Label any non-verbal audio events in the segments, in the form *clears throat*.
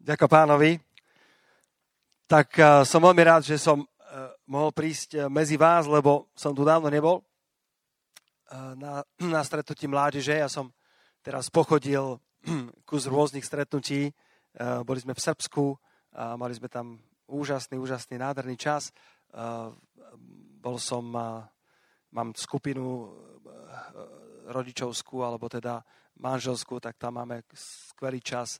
ďakujem pánovi. Tak uh, som veľmi rád, že som uh, mohol prísť uh, medzi vás, lebo som tu dávno nebol na, na stretnutí mládeže. Ja som teraz pochodil *clears throat* kus rôznych stretnutí. Boli sme v Srbsku, a mali sme tam úžasný, úžasný, nádherný čas. Bol som, mám skupinu rodičovskú, alebo teda manželskú, tak tam máme skvelý čas.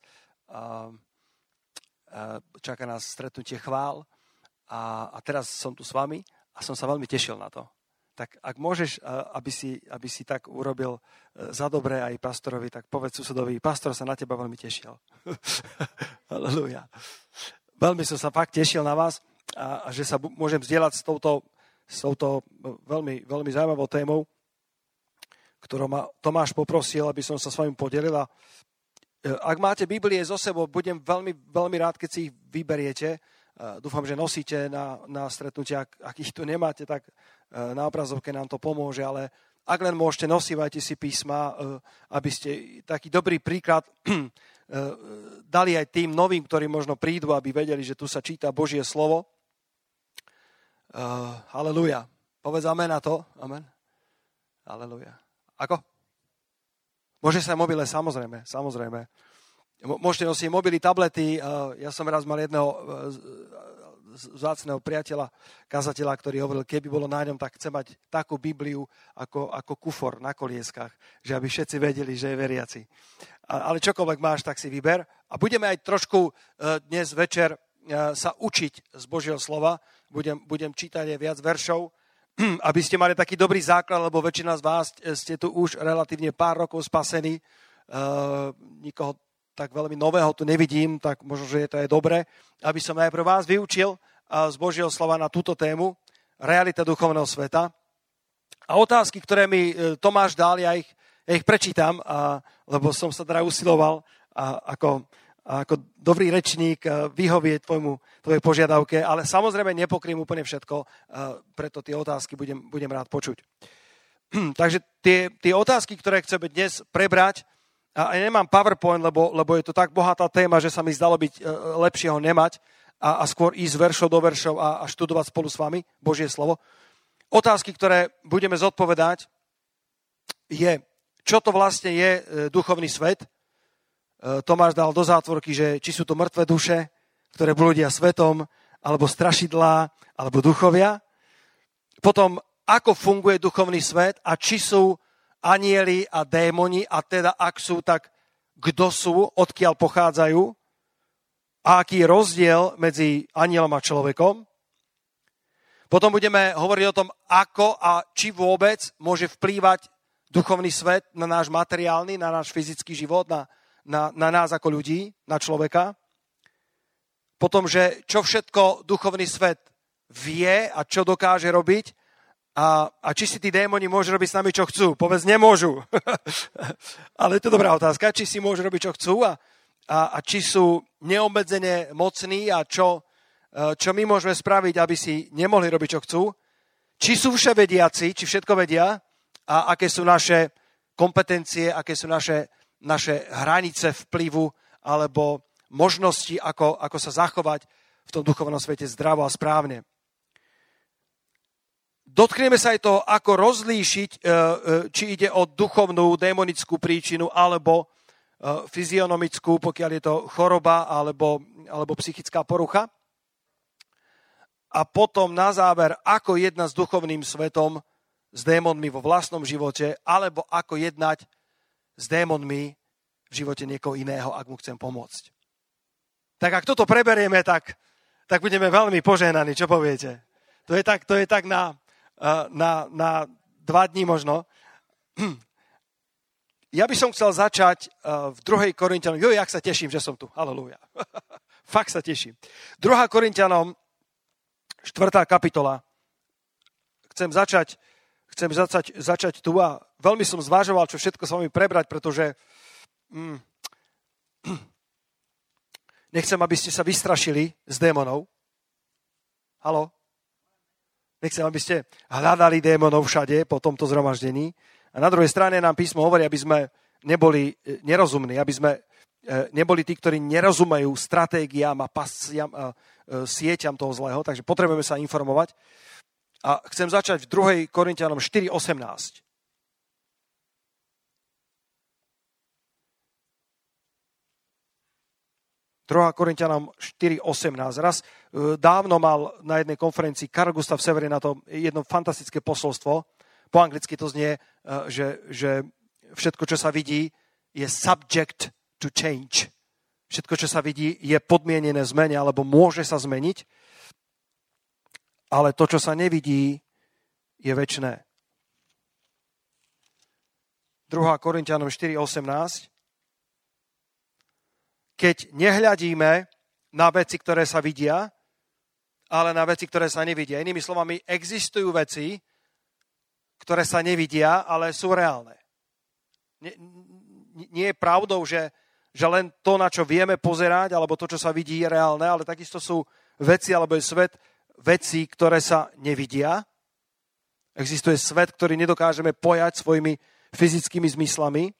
Čaká nás stretnutie chvál a, a teraz som tu s vami a som sa veľmi tešil na to. Tak ak môžeš, aby si, aby si tak urobil e, za dobré aj pastorovi, tak povedz susedovi, pastor sa na teba veľmi tešil. *laughs* Halleluja. Veľmi som sa fakt tešil na vás a, a že sa môžem zdieľať s touto, s touto veľmi, veľmi zaujímavou témou ktorú ma Tomáš poprosil, aby som sa s vami podelil. E, ak máte Biblie zo sebou, budem veľmi, veľmi rád, keď si ich vyberiete. Dúfam, že nosíte na, na stretnutie. Ak, ak ich tu nemáte, tak e, na obrazovke nám to pomôže, ale ak len môžete, nosívajte si písma, e, aby ste taký dobrý príklad *clears throat* dali aj tým novým, ktorí možno prídu, aby vedeli, že tu sa číta Božie slovo. Uh, haleluja. Povedz amen na to. Amen. Haleluja. Ako? Môže sa mobile, samozrejme, samozrejme. Môžete nosiť mobily, tablety. Ja som raz mal jedného e, vzácného priateľa, kazateľa, ktorý hovoril, keby bolo na ňom, tak chce mať takú Bibliu ako, ako kufor na kolieskách, že aby všetci vedeli, že je veriaci. Ale čokoľvek máš, tak si vyber. A budeme aj trošku e, dnes večer e, sa učiť z Božieho slova. Budem, budem čítať aj viac veršov *clears throat* aby ste mali taký dobrý základ, lebo väčšina z vás ste tu už relatívne pár rokov spasení. Uh, nikoho tak veľmi nového tu nevidím, tak možno, že je to aj dobre, aby som najprv vás vyučil z Božieho slova na túto tému, realita duchovného sveta. A otázky, ktoré mi uh, Tomáš dal, ja ich, ja ich prečítam, a, lebo som sa teda usiloval a, ako ako dobrý rečník eh, vyhovie tvojmu, tvojej požiadavke, ale samozrejme nepokrým úplne všetko, eh, preto tie otázky budem, budem rád počuť. *clears throat* Takže tie, tie otázky, ktoré chceme dnes prebrať, a ja nemám PowerPoint, lebo, lebo je to tak bohatá téma, že sa mi zdalo byť eh, lepšie ho nemať a, a skôr ísť veršov do veršov a, a študovať spolu s vami Božie slovo. Otázky, ktoré budeme zodpovedať, je, čo to vlastne je duchovný svet, Tomáš dal do zátvorky, že či sú to mŕtve duše, ktoré blúdia svetom, alebo strašidlá, alebo duchovia. Potom, ako funguje duchovný svet a či sú anieli a démoni a teda ak sú, tak kto sú, odkiaľ pochádzajú a aký je rozdiel medzi anielom a človekom. Potom budeme hovoriť o tom, ako a či vôbec môže vplývať duchovný svet na náš materiálny, na náš fyzický život, na, na, na nás ako ľudí, na človeka. Potom, že čo všetko duchovný svet vie a čo dokáže robiť a, a či si tí démoni môžu robiť s nami, čo chcú. Povedz, nemôžu. *laughs* Ale je to dobrá otázka. Či si môžu robiť, čo chcú a, a, a či sú neobmedzene mocní a čo, e, čo my môžeme spraviť, aby si nemohli robiť, čo chcú. Či sú vševediaci, či všetko vedia a aké sú naše kompetencie, aké sú naše naše hranice vplyvu alebo možnosti, ako, ako sa zachovať v tom duchovnom svete zdravo a správne. Dotkneme sa aj toho, ako rozlíšiť, e, e, či ide o duchovnú, démonickú príčinu alebo e, fyzionomickú, pokiaľ je to choroba alebo, alebo psychická porucha. A potom na záver, ako jednať s duchovným svetom, s démonmi vo vlastnom živote, alebo ako jednať s démonmi v živote niekoho iného, ak mu chcem pomôcť. Tak ak toto preberieme, tak, tak budeme veľmi požehnaní, čo poviete? To je tak, to je tak na, eh, na, na dva dní možno. *clears throat* Ja by som chcel začať eh, v 2. Korintianom. Jo, jak sa teším, že som tu. Halelúja. *laughs* Fakt sa teším. 2. Korintianom, 4. kapitola. Chcem začať chcem začať, začať tu a veľmi som zvážoval, čo všetko s vami prebrať, pretože mm, *clears throat* nechcem, aby ste sa vystrašili z démonov. Halo? Nechcem, aby ste hľadali démonov všade po tomto zhromaždení. A na druhej strane nám písmo hovorí, aby sme neboli e, nerozumní, aby sme neboli tí, ktorí nerozumejú stratégiám a pasciam, a sieťam toho zlého, takže potrebujeme sa informovať. A chcem začať v 2. Korintianom 4.18. 2. Korintianom 4.18. Raz e, dávno mal na jednej konferencii Karl Gustav Severin na to jedno fantastické posolstvo. Po anglicky to znie, e, že, že všetko, čo sa vidí, je subject to change. Všetko, čo sa vidí, je podmienené zmene, alebo môže sa zmeniť. Ale to, čo sa nevidí, je väčné. 2. Korintianom 4.18 keď nehľadíme na veci, ktoré sa vidia, ale na veci, ktoré sa nevidia. Inými slovami, existujú veci, ktoré sa nevidia, ale sú reálne. Nie, nie je pravdou, že, že len to, na čo vieme pozerať, alebo to, čo sa vidí, je reálne, ale takisto sú veci, alebo je svet veci, ktoré sa nevidia. Existuje svet, ktorý nedokážeme pojať svojimi fyzickými zmyslami.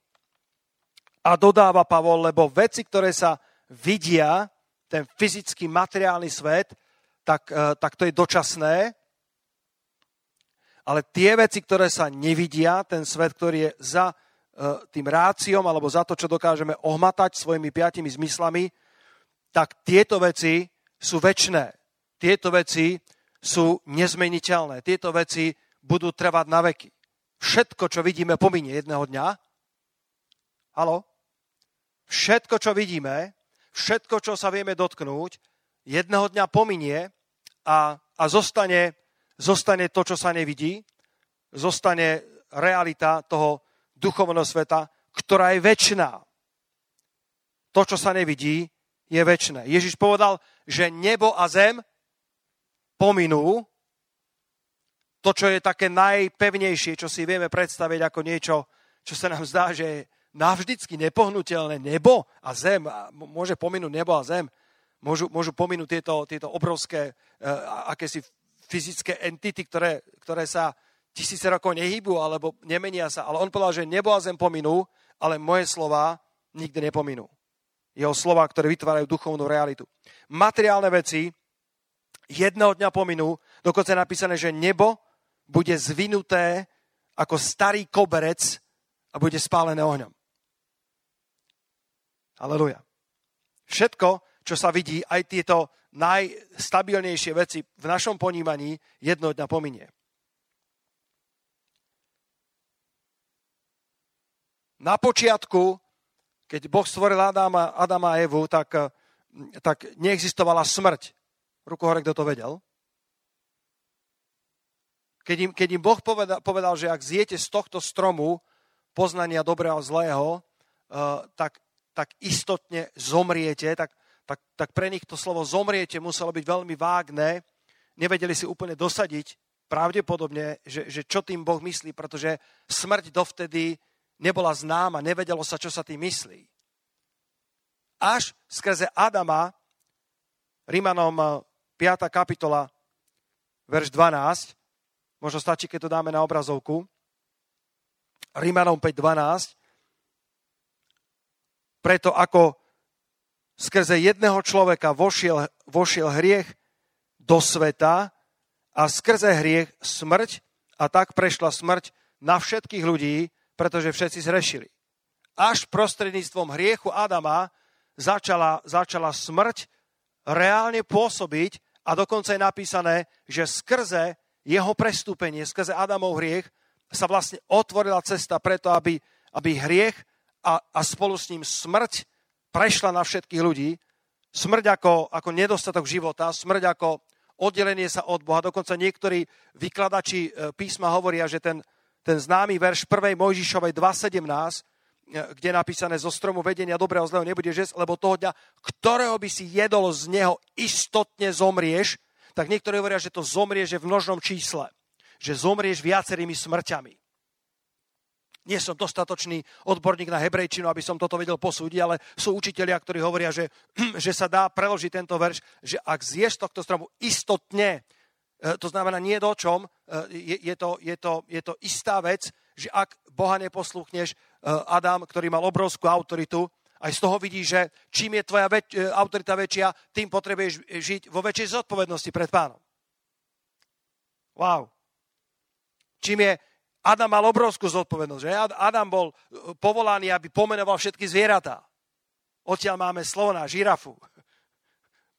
A dodáva Pavol, lebo veci, ktoré sa vidia, ten fyzický, materiálny svet, tak, e, tak to je dočasné. Ale tie veci, ktoré sa nevidia, ten svet, ktorý je za e, tým ráciom alebo za to, čo dokážeme ohmatať svojimi piatimi zmyslami, tak tieto veci sú väčné. Tieto veci sú nezmeniteľné. Tieto veci budú trvať na veky. Všetko, čo vidíme, pominie jedného dňa. Halo? Všetko, čo vidíme, všetko, čo sa vieme dotknúť, jedného dňa pominie a, a zostane, zostane to, čo sa nevidí, zostane realita toho duchovného sveta, ktorá je väčšiná. To, čo sa nevidí, je väčšiné. Ježiš povedal, že nebo a zem pominú. To, čo je také najpevnejšie, čo si vieme predstaviť ako niečo, čo sa nám zdá, že je navždycky nepohnutelné nebo a zem, a môže pominúť nebo a zem, môžu, môžu pominúť tieto, tieto obrovské uh, akési fyzické entity, ktoré, ktoré sa tisíce rokov nehýbu alebo nemenia sa. Ale on povedal, že nebo a zem pominú, ale moje slova nikdy nepominú. Jeho slova, ktoré vytvárajú duchovnú realitu. Materiálne veci jedného dňa pominú, dokonca je napísané, že nebo bude zvinuté ako starý koberec a bude spálené ohňom. Aleluja. Všetko, čo sa vidí, aj tieto najstabilnejšie veci v našom ponímaní jedno dňa pominie. Na počiatku, keď Boh stvoril Adama, Adama a Evu, tak, tak neexistovala smrť. Ruku hore, kto to vedel? Keď im, keď im Boh povedal, povedal, že ak zjete z tohto stromu poznania dobrého a zlého, uh, tak tak istotne zomriete, tak, tak, tak pre nich to slovo zomriete muselo byť veľmi vágne. Nevedeli si úplne dosadiť pravdepodobne, že, že čo tým Boh myslí, pretože smrť dovtedy nebola známa, nevedelo sa, čo sa tým myslí. Až skrze Adama, Rímanom 5. kapitola, verš 12, možno stačí, keď to dáme na obrazovku, Rímanom 5.12, preto ako skrze jedného človeka vošiel, vošiel hriech do sveta a skrze hriech smrť a tak prešla smrť na všetkých ľudí, pretože všetci zrešili. Až prostredníctvom hriechu Adama začala, začala smrť reálne pôsobiť a dokonca je napísané, že skrze jeho prestúpenie, skrze Adamov hriech sa vlastne otvorila cesta preto, aby, aby hriech a, a spolu s ním smrť prešla na všetkých ľudí. Smrť ako, ako nedostatok života, smrť ako oddelenie sa od Boha. Dokonca niektorí vykladači e, písma hovoria, že ten, ten známy verš 1. Mojžišovej 2.17, e, kde je napísané zo stromu vedenia dobrého zlého nebude jesť, lebo toho dňa, ktorého by si jedol z neho, istotne zomrieš, tak niektorí hovoria, že to zomrieš v množnom čísle. Že zomrieš viacerými smrťami. Nie som dostatočný odborník na hebrejčinu, aby som toto vedel posúdiť, ale sú učitelia, ktorí hovoria, že, *clears throat* že sa dá preložiť tento verš, že ak zješ tohto stromu istotne, e, to znamená nie do čom, e, je, je, to, je, to, je to istá vec, že ak Boha neposluchneš, Adam, ktorý mal obrovskú autoritu, Aj z toho vidíš, že čím je tvoja väč- e, autorita väčšia, tým potrebuješ žiť vo väčšej zodpovednosti pred pánom. Wow. Čím je, Adam mal obrovskú zodpovednosť. Že? Adam bol e, povolaný, aby pomenoval všetky zvieratá. Odtiaľ máme slona, žirafu.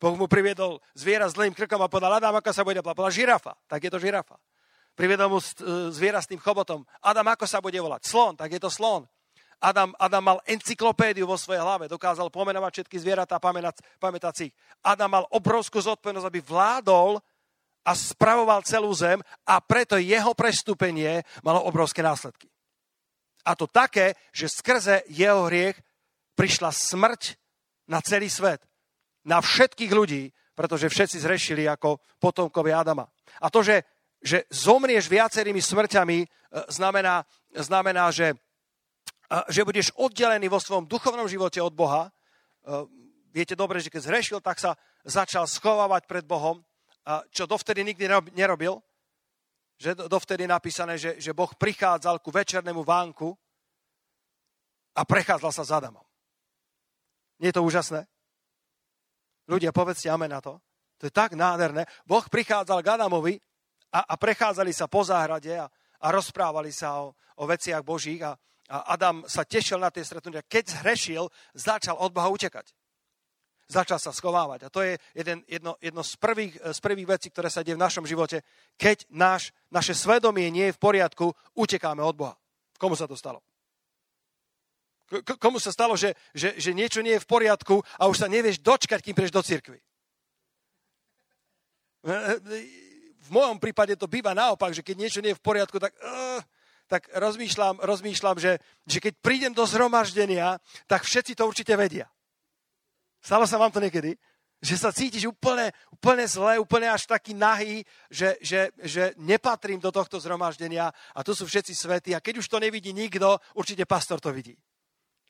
Boh mu priviedol zviera s zlým krkom a povedal, Adam, ako sa bude? Povedal, žirafa. Tak je to žirafa. Priviedol mu e, zviera s tým chobotom. Adam, ako sa bude volať? Slon. Tak je to slon. Adam, Adam mal encyklopédiu vo svojej hlave. Dokázal pomenovať všetky zvieratá pamätať si. Adam mal obrovskú zodpovednosť, aby vládol a spravoval celú zem a preto jeho prestúpenie malo obrovské následky. A to také, že skrze jeho hriech prišla smrť na celý svet na všetkých ľudí, pretože všetci zrešili ako potomkovia Adama. A to, že, že zomrieš viacerými smrťami, e, znamená, znamená že, e, že budeš oddelený vo svojom duchovnom živote od Boha. E, viete dobre, že keď zrešil, tak sa začal schovávať pred Bohom, čo dovtedy nikdy nerobil. Že dovtedy je napísané, že, že Boh prichádzal ku večernému vánku a prechádzal sa s Adamom. Nie je to úžasné? Ľudia, povedzte amen na to. To je tak nádherné. Boh prichádzal k Adamovi a, a prechádzali sa po záhrade a, a rozprávali sa o, o veciach Božích a, a Adam sa tešil na tie stretnutia. Keď zhrešil, začal od Boha utekať. Začal sa schovávať. A to je jeden, jedno, jedno z, prvých, z prvých vecí, ktoré sa deje v našom živote. Keď náš, naše svedomie nie je v poriadku, utekáme od Boha. Komu sa to stalo? Komu sa stalo, že, že, že niečo nie je v poriadku a už sa nevieš dočkať, kým prieš do cirkvi? V mojom prípade to býva naopak, že keď niečo nie je v poriadku, tak, uh, tak rozmýšľam, rozmýšľam že, že keď prídem do zhromaždenia, tak všetci to určite vedia. Stalo sa vám to niekedy? Že sa cítiš úplne, úplne zle, úplne až taký nahý, že, že, že nepatrím do tohto zhromaždenia a tu sú všetci svety a keď už to nevidí nikto, určite pastor to vidí.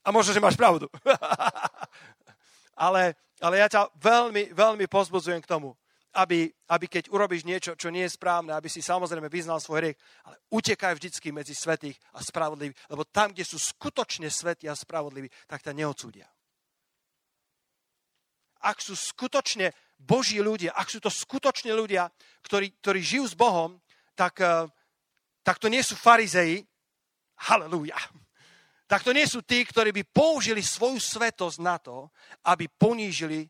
A možno, že máš pravdu. *laughs* ale, ale ja ťa veľmi, veľmi pozbudzujem k tomu, aby, aby keď urobíš niečo, čo nie je správne, aby si samozrejme vyznal svoj riek, ale utekaj vždycky medzi svetých a spravodlivých, lebo tam, kde sú skutočne svetí a spravodliví, tak ťa neodsúdia. Ak sú skutočne Boží ľudia, ak sú to skutočne ľudia, ktorí, ktorí žijú s Bohom, tak, eh, tak to nie sú farizeji, halleluja, tak to nie sú tí, ktorí by použili svoju svetosť na to, aby ponížili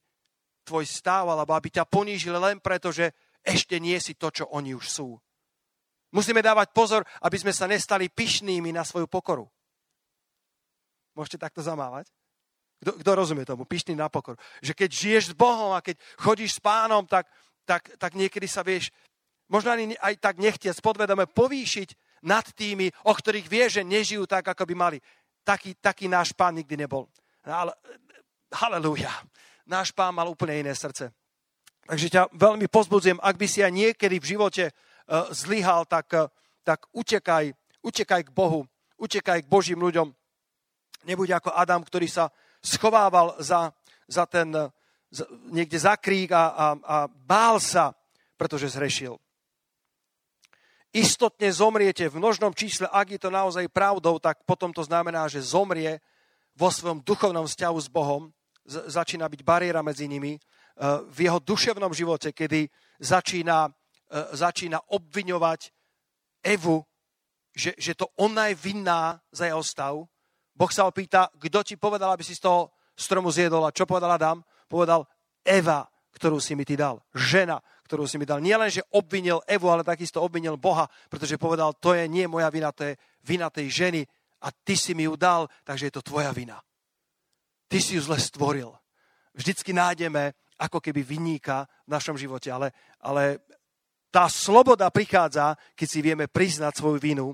tvoj stav, alebo aby ťa ponížili len preto, že ešte nie si to, čo oni už sú. Musíme dávať pozor, aby sme sa nestali pyšnými na svoju pokoru. Môžete takto zamávať? Kto, kto rozumie tomu? Pyšný na pokoru. Že keď žiješ s Bohom a keď chodíš s pánom, tak, tak, tak niekedy sa vieš, možno ani aj tak nechtiac podvedome povýšiť nad tými, o ktorých vieš, že nežijú tak, ako by mali taký, taký náš pán nikdy nebol. Ale, halleluja. Náš pán mal úplne iné srdce. Takže ťa veľmi pozbudzujem, ak by si aj niekedy v živote uh, zlyhal, tak, uh, tak utekaj, utekaj k Bohu, utekaj k Božím ľuďom. Nebuď ako Adam, ktorý sa schovával za, za ten, uh, za, niekde za krík a, a, a bál sa, pretože zhrešil istotne zomriete v množnom čísle, ak je to naozaj pravdou, tak potom to znamená, že zomrie vo svojom duchovnom vzťahu s Bohom, začína byť bariéra medzi nimi, e, v jeho duševnom živote, kedy začína, e, začína obviňovať Evu, že, že to ona je vinná za jeho stav. Boh sa opýta, kto ti povedal, aby si z toho stromu zjedol a čo povedal Adam? Povedal Eva, ktorú si mi ty dal. Žena, ktorú si mi dal. Nie len, že obvinil Evu, ale takisto obvinil Boha, pretože povedal, to je nie moja vina, to je vina tej ženy a ty si mi ju dal, takže je to tvoja vina. Ty si ju zle stvoril. Vždycky nájdeme ako keby vyníka v našom živote, ale, ale tá sloboda prichádza, keď si vieme priznať svoju vinu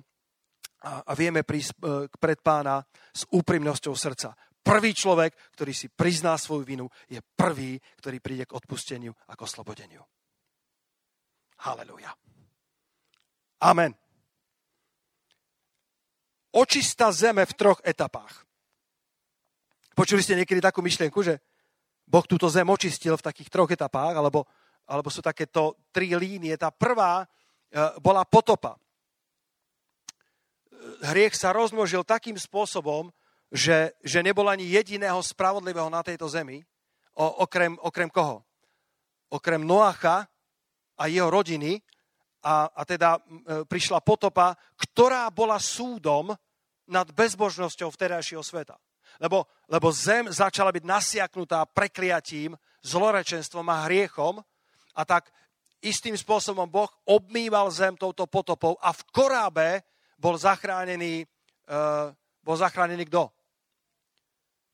a, a vieme prísť e, pred pána s úprimnosťou srdca. Prvý človek, ktorý si prizná svoju vinu, je prvý, ktorý príde k odpusteniu a k oslobodeniu. Haleluja. Amen. Očista zeme v troch etapách. Počuli ste niekedy takú myšlienku, že Boh túto zem očistil v takých troch etapách, alebo, alebo sú takéto tri línie. Tá prvá e, bola potopa. Hriech sa rozmnožil takým spôsobom, že, že nebol ani jediného spravodlivého na tejto zemi, o, okrem, okrem koho? Okrem Noacha a jeho rodiny a, a teda e, prišla potopa, ktorá bola súdom nad bezbožnosťou vtedajšieho sveta. Lebo, lebo zem začala byť nasiaknutá prekliatím, zlorečenstvom a hriechom a tak istým spôsobom Boh obmýval zem touto potopou a v korábe bol zachránený, uh, bol zachránený kto?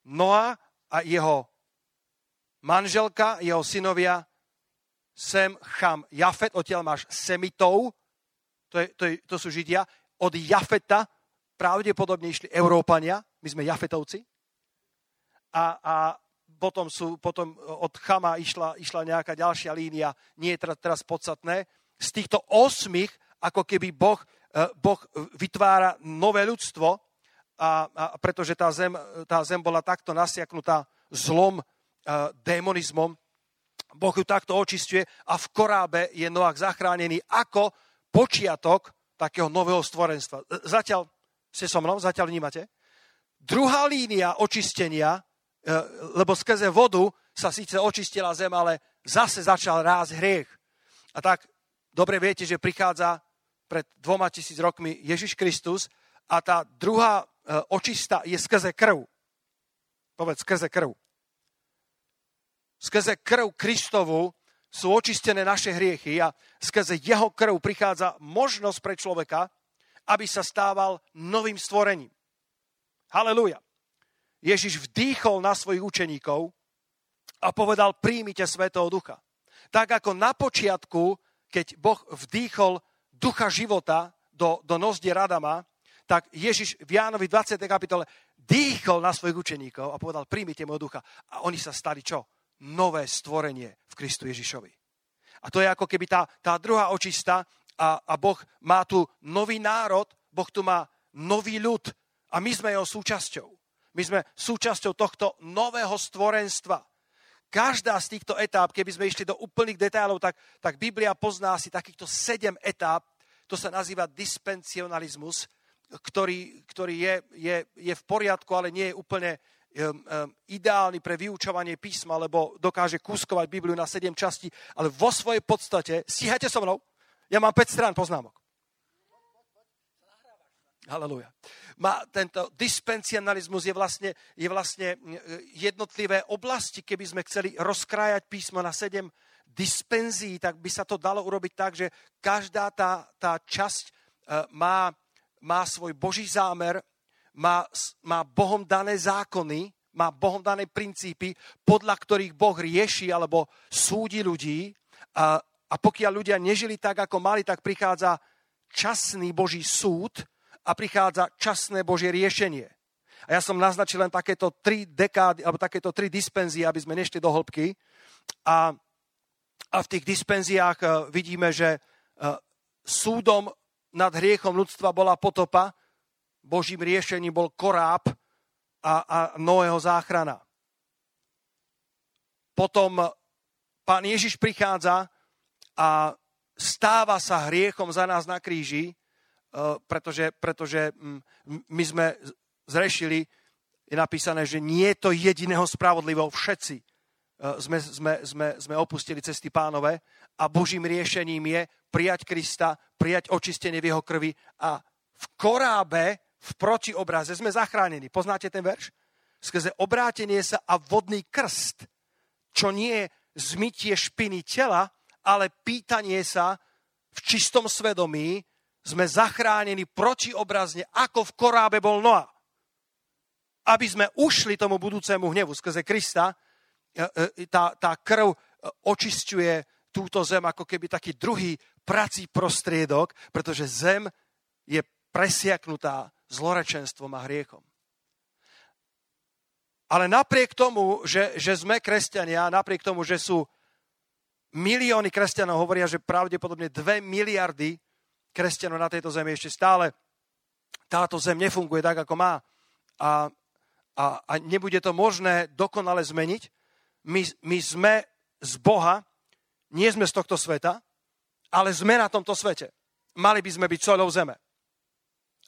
Noa a jeho manželka, jeho synovia Sem, Cham, Jafet, odtiaľ máš Semitov, to, je, to, je, to sú Židia, od Jafeta pravdepodobne išli Európania, my sme Jafetovci, a, a potom, sú, potom od Chama išla, išla nejaká ďalšia línia, nie je teraz, teraz podstatné. Z týchto osmých, ako keby Boh, eh, boh vytvára nové ľudstvo, a, a pretože tá zem, tá zem bola takto nasiaknutá zlom, eh, démonizmom, Boh ju takto očistuje a v korábe je Noach zachránený ako počiatok takého nového stvorenstva. Zatiaľ ste so mnou, zatiaľ vnímate? Druhá línia očistenia E, lebo skrze vodu sa síce očistila zem, ale zase začal rásť hriech. A tak dobre viete, že prichádza pred dvoma tisíc rokmi Ježiš Kristus a tá druhá e, očista je skrze krv. Povedz, skrze krv. Skrze krv Kristovu sú očistené naše hriechy a skrze jeho krv prichádza možnosť pre človeka, aby sa stával novým stvorením. Halelujá. Ježiš vdýchol na svojich učeníkov a povedal, príjmite Svetého Ducha. Tak ako na počiatku, keď Boh vdýchol ducha života do, do nozdi Radama, tak Ježiš v Jánovi 20. kapitole dýchol na svojich učeníkov a povedal, príjmite môj ducha. A oni sa stali čo? Nové stvorenie v Kristu Ježišovi. A to je ako keby tá, tá druhá očista a, a Boh má tu nový národ, Boh tu má nový ľud a my sme jeho súčasťou. My sme súčasťou tohto nového stvorenstva. Každá z týchto etáp, keby sme išli do úplných detailov, tak, tak Biblia pozná asi takýchto sedem etáp. To sa nazýva dispensionalizmus, ktorý, ktorý je, je, je v poriadku, ale nie je úplne um, um, ideálny pre vyučovanie písma, lebo dokáže kúskovať Bibliu na sedem častí, ale vo svojej podstate, stíhajte so mnou, ja mám 5 strán poznámok. Halleluja má tento dispensionalizmus je vlastne, je vlastne jednotlivé oblasti. Keby sme chceli rozkrájať písmo na sedem dispenzií, tak by sa to dalo urobiť tak, že každá tá, tá časť e, má, má svoj Boží zámer, má, má Bohom dané zákony, má Bohom dané princípy, podľa ktorých Boh rieši alebo súdi ľudí. A, a pokiaľ ľudia nežili tak, ako mali, tak prichádza časný Boží súd, a prichádza časné Božie riešenie. A ja som naznačil len takéto tri dekády, alebo takéto tri dispenzie, aby sme nešli do hĺbky. A, a v tých dispenziách uh, vidíme, že uh, súdom nad hriechom ľudstva bola potopa, Božím riešením bol koráb a, a Noého záchrana. Potom pán Ježiš prichádza a stáva sa hriechom za nás na kríži pretože, pretože mm, my sme zrešili, je napísané, že nie je to jediného spravodlivého, všetci eh, sme, sme, sme, sme opustili cesty pánové a Božím riešením je prijať Krista, prijať očistenie v jeho krvi a v korábe, v protiobraze sme zachránení. Poznáte ten verš? Skrze obrátenie sa a vodný krst, čo nie je zmytie špiny tela, ale pýtanie sa v čistom svedomí, sme zachránení protiobrazne, ako v korábe bol Noa. Aby sme ušli tomu budúcemu hnevu skrze Krista, e, e, tá, tá krv e, očisťuje túto zem ako keby taký druhý prací prostriedok, pretože zem je presiaknutá zlorečenstvom a hriechom. Ale napriek tomu, že, že sme kresťania, napriek tomu, že sú milióny kresťanov, hovoria, že pravdepodobne dve miliardy kresťanov na tejto zemi ešte stále táto zem nefunguje tak, ako má a, a, a nebude to možné dokonale zmeniť. My, my sme z Boha, nie sme z tohto sveta, ale sme na tomto svete. Mali by sme byť solou zeme.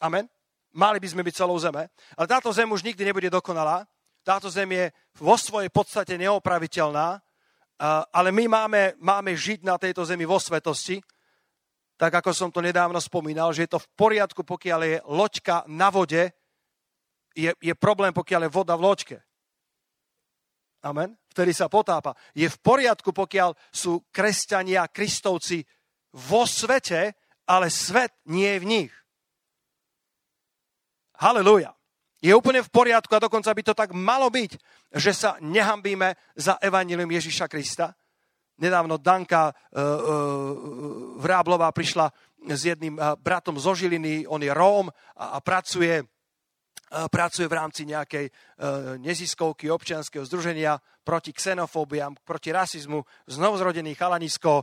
Amen? Mali by sme byť celou zeme. Ale táto zem už nikdy nebude dokonalá. Táto zem je vo svojej podstate neopraviteľná, ale my máme, máme žiť na tejto zemi vo svetosti, tak ako som to nedávno spomínal, že je to v poriadku, pokiaľ je loďka na vode, je, je problém, pokiaľ je voda v loďke. Amen. Vtedy sa potápa. Je v poriadku, pokiaľ sú kresťania, kristovci vo svete, ale svet nie je v nich. Halelúja. Je úplne v poriadku a dokonca by to tak malo byť, že sa nehambíme za evanílium Ježiša Krista. Nedávno Danka uh, uh, Vráblová prišla s jedným uh, bratom zo Žiliny, on je Róm a, a pracuje pracuje v rámci nejakej neziskovky občianského združenia proti xenofóbiám, proti rasizmu, znovuzrodený chalanisko,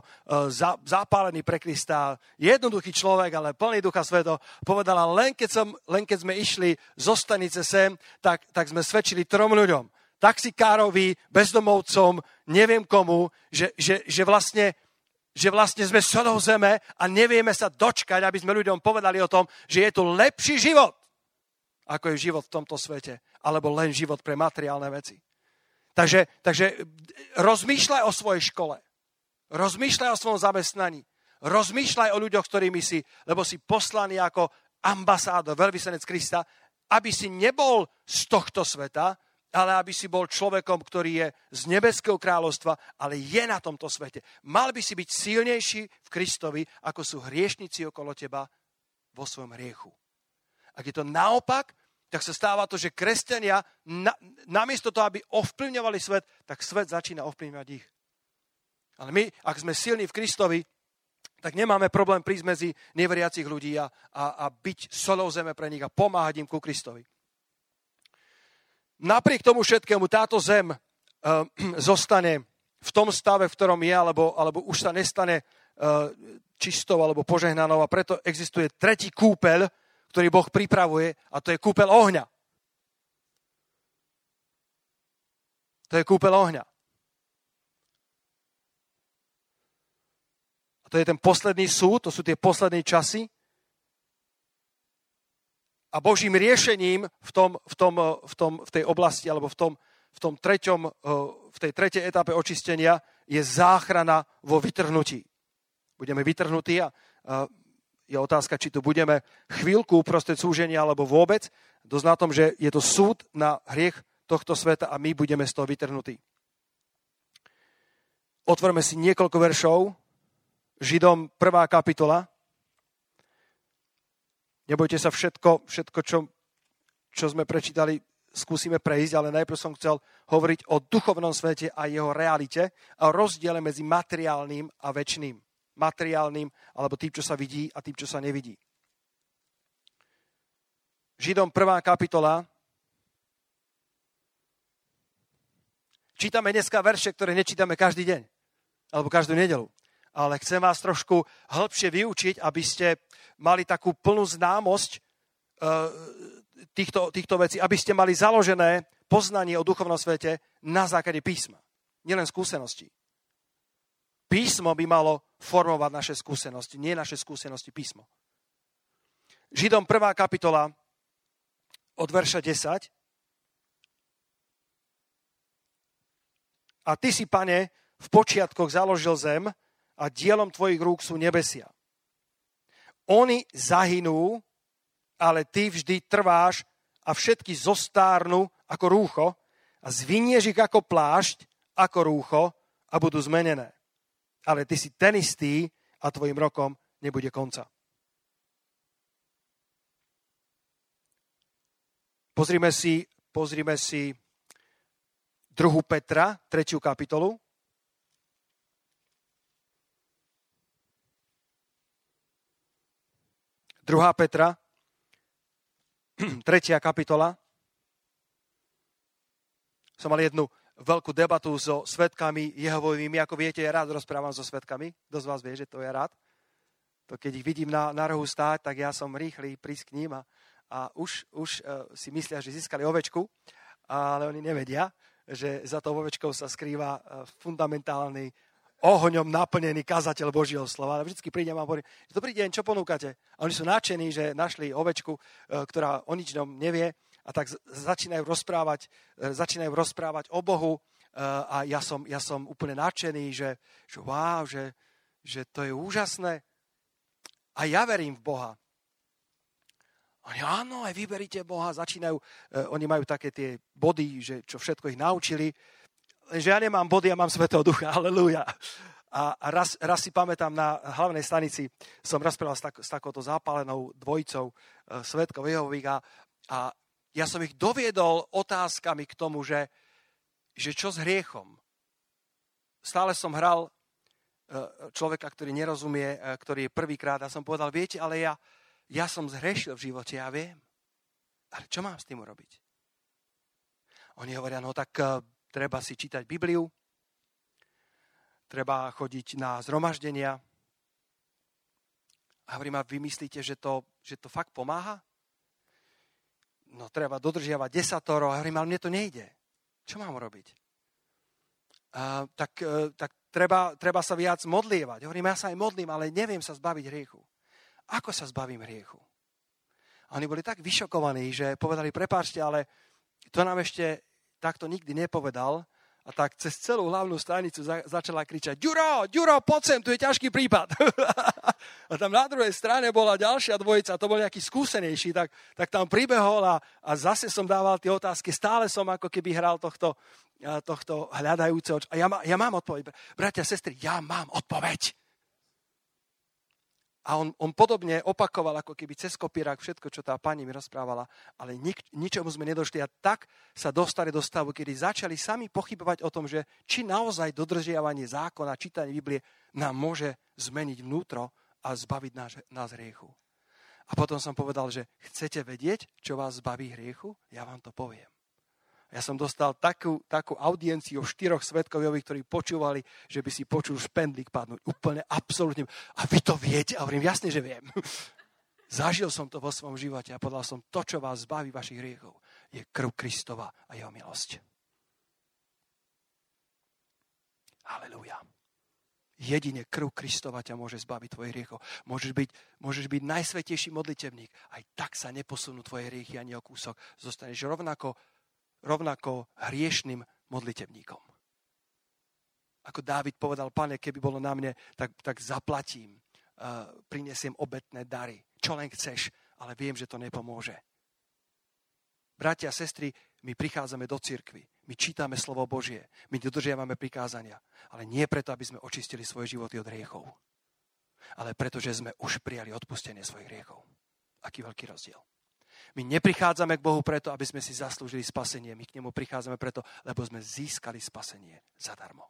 zapálený pre Krista, jednoduchý človek, ale plný ducha sveto, povedala, len keď, som, len keď sme išli zo stanice sem, tak, tak sme svedčili trom ľuďom. Taxikárovi, bezdomovcom, neviem komu, že, že, že vlastne že vlastne sme solou zeme a nevieme sa dočkať, aby sme ľuďom povedali o tom, že je tu lepší život ako je život v tomto svete, alebo len život pre materiálne veci. Takže, takže rozmýšľaj o svojej škole. Rozmýšľaj o svojom zamestnaní. Rozmýšľaj o ľuďoch, ktorými si, lebo si poslaný ako ambasádor, veľvyslanec Krista, aby si nebol z tohto sveta, ale aby si bol človekom, ktorý je z nebeského kráľovstva, ale je na tomto svete. Mal by si byť silnejší v Kristovi, ako sú hriešnici okolo teba vo svojom hriechu. Ak je to naopak, tak sa stáva to, že kresťania na, namiesto toho, aby ovplyvňovali svet, tak svet začína ovplyvňovať ich. Ale my, ak sme silní v Kristovi, tak nemáme problém prísť medzi neveriacich ľudí a, a, a byť solou zeme pre nich a pomáhať im ku Kristovi. Napriek tomu všetkému táto zem uh, *clears throat* zostane v tom stave, v ktorom je, alebo, alebo už sa nestane uh, čistou alebo požehnanou a preto existuje tretí kúpeľ, ktorý Boh pripravuje a to je kúpel ohňa. To je kúpel ohňa. A to je ten posledný súd, to sú tie posledné časy. A Božím riešením v, tom, v, tom, v, tom, v tej oblasti, alebo v, tom, v, tom treťom, v tej tretej etape očistenia je záchrana vo vytrhnutí. Budeme vytrhnutí a je otázka, či tu budeme chvíľku uprostred súženia alebo vôbec. Na tom, že je to súd na hriech tohto sveta a my budeme z toho vytrhnutí. Otvorme si niekoľko veršov. Židom prvá kapitola. Nebojte sa všetko, všetko čo, čo sme prečítali, skúsime prejsť, ale najprv som chcel hovoriť o duchovnom svete a jeho realite a rozdiele medzi materiálnym a väčšným materiálnym, alebo tým, čo sa vidí a tým, čo sa nevidí. Židom 1. kapitola. Čítame dneska verše, ktoré nečítame každý deň, alebo každú nedelu. Ale chcem vás trošku hĺbšie vyučiť, aby ste mali takú plnú známosť e, týchto, týchto vecí, aby ste mali založené poznanie o duchovnom svete na základe písma. Nielen skúsenosti. Písmo by malo formovať naše skúsenosti, nie naše skúsenosti písmo. Židom 1. kapitola od verša 10. A ty si, pane, v počiatkoch založil zem a dielom tvojich rúk sú nebesia. Oni zahynú, ale ty vždy trváš a všetky zostárnu ako rúcho a zvinieš ich ako plášť, ako rúcho a budú zmenené ale ty si ten istý a tvojim rokom nebude konca. Pozrime si, pozrime si 2. Petra, 3. kapitolu. Druhá Petra, 3. kapitola. Som mal jednu veľkú debatu so svetkami Jehovovými. Ako viete, ja rád rozprávam so svetkami. Z vás vie, že to je rád? To keď ich vidím na, na rohu stáť, tak ja som rýchly prísť k ním a, a už, už uh, si myslia, že získali ovečku, ale oni nevedia, že za tou ovečkou sa skrýva uh, fundamentálny ohňom naplnený kazateľ Božieho slova. Ale vždy prídem a hovorím, dobrý deň, čo ponúkate? A oni sú nadšení, že našli ovečku, e, ktorá o ničom nevie a tak začínajú rozprávať, e, začínajú rozprávať o Bohu e, a ja som, ja som úplne nadšený, že, že wow, že, že to je úžasné. A ja verím v Boha. Oni, áno, aj vyberíte Boha, začínajú, oni majú také tie body, že čo všetko ich naučili Lenže ja nemám body, ja mám Svetého Ducha, *laughs* aleluja. A raz, raz si pamätám, na hlavnej stanici som rozprával s, tak, s takouto zápalenou dvojicou e, svetkov Jehových a, a ja som ich doviedol otázkami k tomu, že, že čo s hriechom. Stále som hral e, človeka, ktorý nerozumie, e, ktorý je prvýkrát a som povedal, viete, ale ja, ja som zhrešil v živote, ja viem. Ale čo mám s tým urobiť? Oni hovoria, no tak e, treba si čítať Bibliu, treba chodiť na zhromaždenia. A hovorím, a vy myslíte, že to, že to fakt pomáha? No treba dodržiavať desatoro. A hovorím, ale mne to nejde. Čo mám robiť? A, tak, e, tak treba, treba sa viac modlievať. Hovorím, ja sa aj modlím, ale neviem sa zbaviť hriechu. Ako sa zbavím hriechu? A oni boli tak vyšokovaní, že povedali, prepáčte, ale to nám ešte takto nikdy nepovedal a tak cez celú hlavnú stanicu za, začala kričať Ďuro, Ďuro, poď sem, tu je ťažký prípad. *laughs* a tam na druhej strane bola ďalšia dvojica, to bol nejaký skúsenejší, tak, tak tam pribehol a, a zase som dával tie otázky, stále som ako keby hral tohto, tohto hľadajúceho. A ja, má, ja mám odpoveď. Bratia, sestry, ja mám odpoveď. A on, on podobne opakoval ako keby cez kopírák všetko, čo tá pani mi rozprávala, ale nik, ničomu sme nedošli a tak sa dostali do stavu, kedy začali sami pochybovať o tom, že či naozaj dodržiavanie zákona, čítanie Biblie nám môže zmeniť vnútro a zbaviť nás, nás hriechu. A potom som povedal, že chcete vedieť, čo vás zbaví hriechu? Ja vám to poviem. Ja som dostal takú, takú audienciu štyroch svetkových, ktorí počúvali, že by si počul špendlík padnúť. Úplne absolútne. A vy to viete? A hovorím, jasne, že viem. *laughs* Zažil som to vo svojom živote a povedal som, to, čo vás zbaví vašich hriechov, je krv Kristova a jeho milosť. Halelujá. Jedine krv Kristova ťa môže zbaviť tvojich hriechov. Môžeš byť, môžeš byť najsvetejší modlitevník. Aj tak sa neposunú tvoje hriechy ani o kúsok. Zostaneš rovnako rovnako hriešným modlitevníkom. Ako Dávid povedal, pane, keby bolo na mne, tak, tak zaplatím, uh, prinesiem obetné dary, čo len chceš, ale viem, že to nepomôže. Bratia a sestry, my prichádzame do cirkvy, my čítame slovo Božie, my dodržiavame prikázania, ale nie preto, aby sme očistili svoje životy od hriechov, ale preto, že sme už prijali odpustenie svojich hriechov. Aký veľký rozdiel. My neprichádzame k Bohu preto, aby sme si zaslúžili spasenie. My k nemu prichádzame preto, lebo sme získali spasenie zadarmo.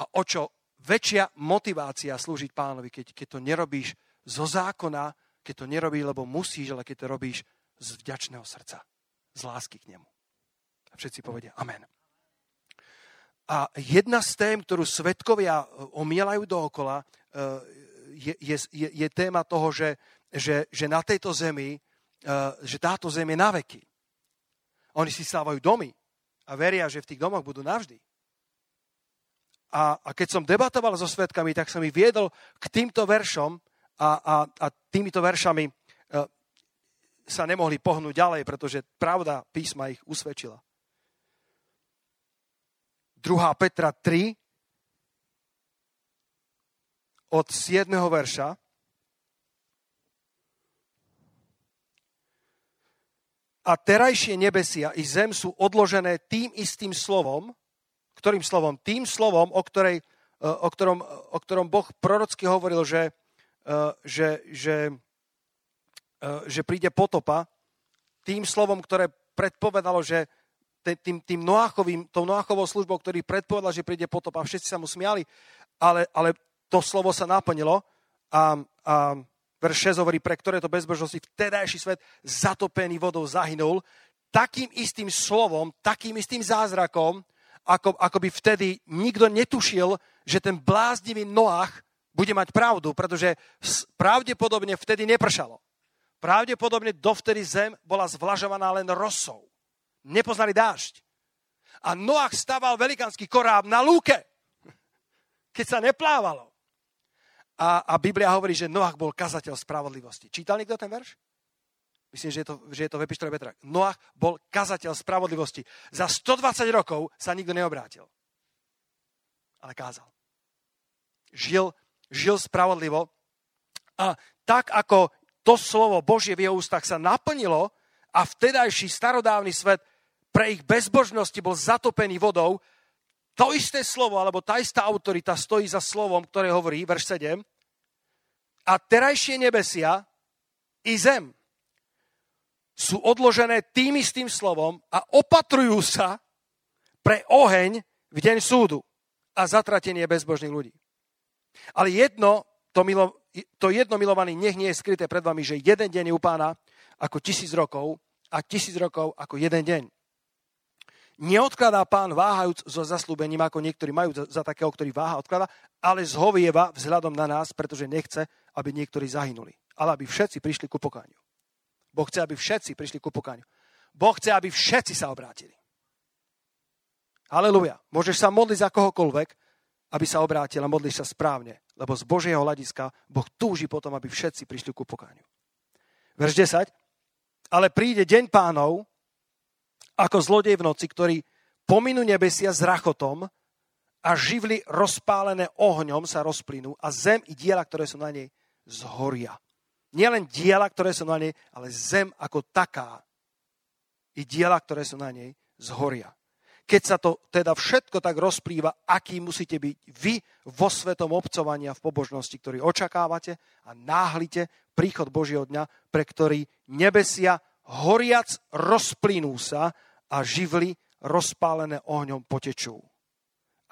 A o čo väčšia motivácia slúžiť pánovi, keď, keď to nerobíš zo zákona, keď to nerobíš, lebo musíš, ale keď to robíš z vďačného srdca, z lásky k nemu. A všetci povedia amen. A jedna z tém, ktorú svetkovia omielajú dookola, eh, je, je, je, téma toho, že, že, že na tejto zemi Eh, že táto zem je na veky. Oni si stávajú domy a veria, že v tých domoch budú navždy. A, a keď som debatoval so svetkami, tak som ich viedol k týmto veršom a, a, a týmito veršami e, sa nemohli pohnúť ďalej, pretože pravda písma ich usvedčila. 2. Petra 3 od 7. verša a terajšie nebesia i zem sú odložené tým istým slovom, ktorým slovom? Tým slovom, o, ktorej, e, o, ktorom, o ktorom Boh prorocky hovoril, že, e, že, že, e, že príde potopa, tým slovom, ktoré predpovedalo, že tým, tým Noáchovým, tou Noáchovou službou, ktorý predpovedal, že príde potopa, všetci sa mu smiali, ale, ale to slovo sa naplnilo a, a Verš 6 hovorí, pre ktoré to bezbožnosti vtedajší svet zatopený vodou zahynul, takým istým slovom, takým istým zázrakom, ako, ako by vtedy nikto netušil, že ten bláznivý Noach bude mať pravdu, pretože pravdepodobne vtedy nepršalo. Pravdepodobne dovtedy zem bola zvlažovaná len rosou. Nepoznali dážď. A Noach staval velikánsky koráb na lúke. *laughs* keď sa neplávalo. A, a Biblia hovorí, že Noach bol kazateľ spravodlivosti. Čítal niekto ten verš? Myslím, že je to, že je to v epištole Petra. Noach bol kazateľ spravodlivosti. Za 120 rokov sa nikto neobrátil. Ale kázal. Žil, žil spravodlivo. A tak ako to slovo Božie v jeho ústach sa naplnilo a vtedajší starodávny svet pre ich bezbožnosti bol zatopený vodou, to isté slovo, alebo tá istá autorita stojí za slovom, ktoré hovorí, verš 7, a terajšie nebesia i zem sú odložené tým istým slovom a opatrujú sa pre oheň v deň súdu a zatratenie bezbožných ľudí. Ale jedno, to, milo, to jedno milovaný, nech nie je skryté pred vami, že jeden deň je u pána ako tisíc rokov a tisíc rokov ako jeden deň. Neodkladá pán váhajúc so zaslúbením, ako niektorí majú za, za takého, ktorý váha odklada, ale zhovieva vzhľadom na nás, pretože nechce, aby niektorí zahynuli, ale aby všetci prišli ku pokániu. Boh chce, aby všetci prišli ku pokániu. Boh chce, aby všetci sa obrátili. Haleluja. Môžeš sa modliť za kohokoľvek, aby sa obrátil a modliš sa správne, lebo z Božieho hľadiska Boh túži potom, aby všetci prišli ku pokániu. Verš 10. Ale príde deň pánov, ako zlodej v noci, ktorí pominú nebesia s rachotom a živly rozpálené ohňom sa rozplynú a zem i diela, ktoré sú na nej, zhoria. Nielen diela, ktoré sú na nej, ale zem ako taká i diela, ktoré sú na nej, zhoria. Keď sa to teda všetko tak rozplýva, aký musíte byť vy vo svetom obcovaní a v pobožnosti, ktorý očakávate a náhlite príchod Božieho dňa, pre ktorý nebesia horiac rozplynú sa a živly rozpálené ohňom potečú.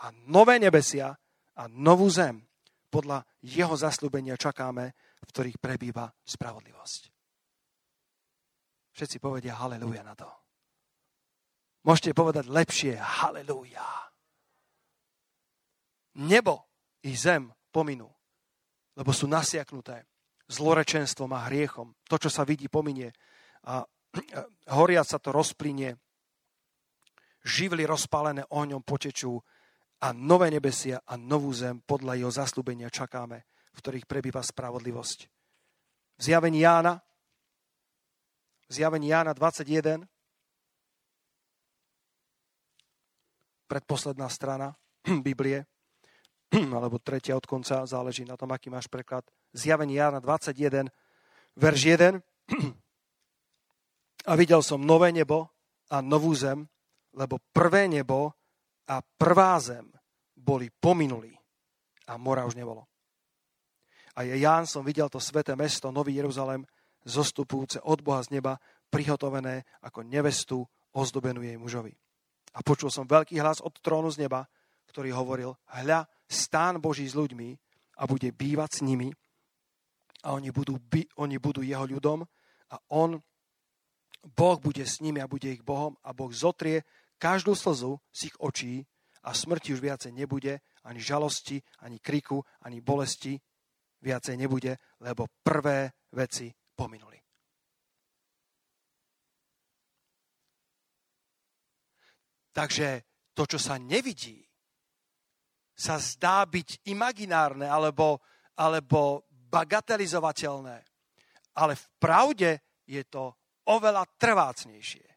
A nové nebesia a novú zem podľa jeho zaslúbenia čakáme, v ktorých prebýva spravodlivosť. Všetci povedia haleluja na to. Môžete povedať lepšie haleluja. Nebo i zem pominú, lebo sú nasiaknuté zlorečenstvom a hriechom. To, čo sa vidí, pominie a *clears throat* horia sa to rozplynie živly rozpálené ohňom potečú a nové nebesia a novú zem podľa jeho zaslúbenia čakáme, v ktorých prebýva spravodlivosť. V zjavení Jána, v zjavení Jána 21, predposledná strana *clears throat* Biblie, *clears throat* alebo tretia od konca, záleží na tom, aký máš preklad. Zjavení Jána 21, verš 1. *clears throat* A videl som nové nebo a novú zem, lebo prvé nebo a prvá zem boli pominuli a mora už nebolo. A je Ján som videl to sveté mesto, Nový Jeruzalem, zostupujúce od Boha z neba, prihotovené ako nevestu ozdobenú jej mužovi. A počul som veľký hlas od trónu z neba, ktorý hovoril, hľa, stán Boží s ľuďmi a bude bývať s nimi a oni budú, by, oni budú jeho ľudom a on, Boh bude s nimi a bude ich Bohom a Boh zotrie každú slzu z ich očí a smrti už viacej nebude, ani žalosti, ani kriku, ani bolesti viacej nebude, lebo prvé veci pominuli. Takže to, čo sa nevidí, sa zdá byť imaginárne alebo, alebo bagatelizovateľné. Ale v pravde je to oveľa trvácnejšie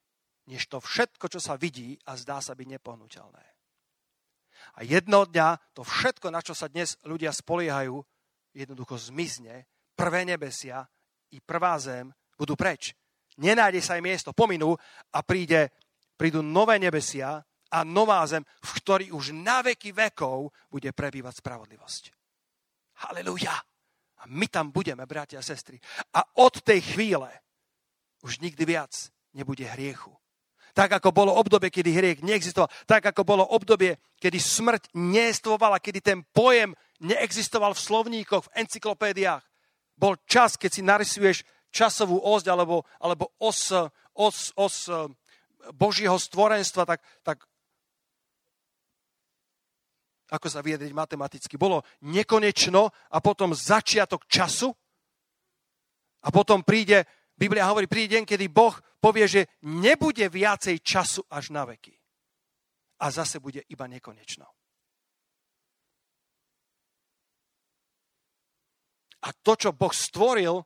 než to všetko, čo sa vidí a zdá sa byť nepohnutelné. A jedno dňa to všetko, na čo sa dnes ľudia spoliehajú, jednoducho zmizne. Prvé nebesia i prvá zem budú preč. Nenájde sa aj miesto, pominú a príde, prídu nové nebesia a nová zem, v ktorý už na veky vekov bude prebývať spravodlivosť. Halelujá! A my tam budeme, bratia a sestry. A od tej chvíle už nikdy viac nebude hriechu. Tak ako bolo obdobie, kedy hriech neexistoval. Tak ako bolo obdobie, kedy smrť neexistovala, kedy ten pojem neexistoval v slovníkoch, v encyklopédiách. Bol čas, keď si narysuješ časovú osť alebo, alebo os, os, os eh, Božieho stvorenstva, tak, tak ako sa vyjadriť matematicky, bolo nekonečno a potom začiatok času a potom príde Biblia hovorí, príde deň, kedy Boh povie, že nebude viacej času až na veky. A zase bude iba nekonečno. A to, čo Boh stvoril,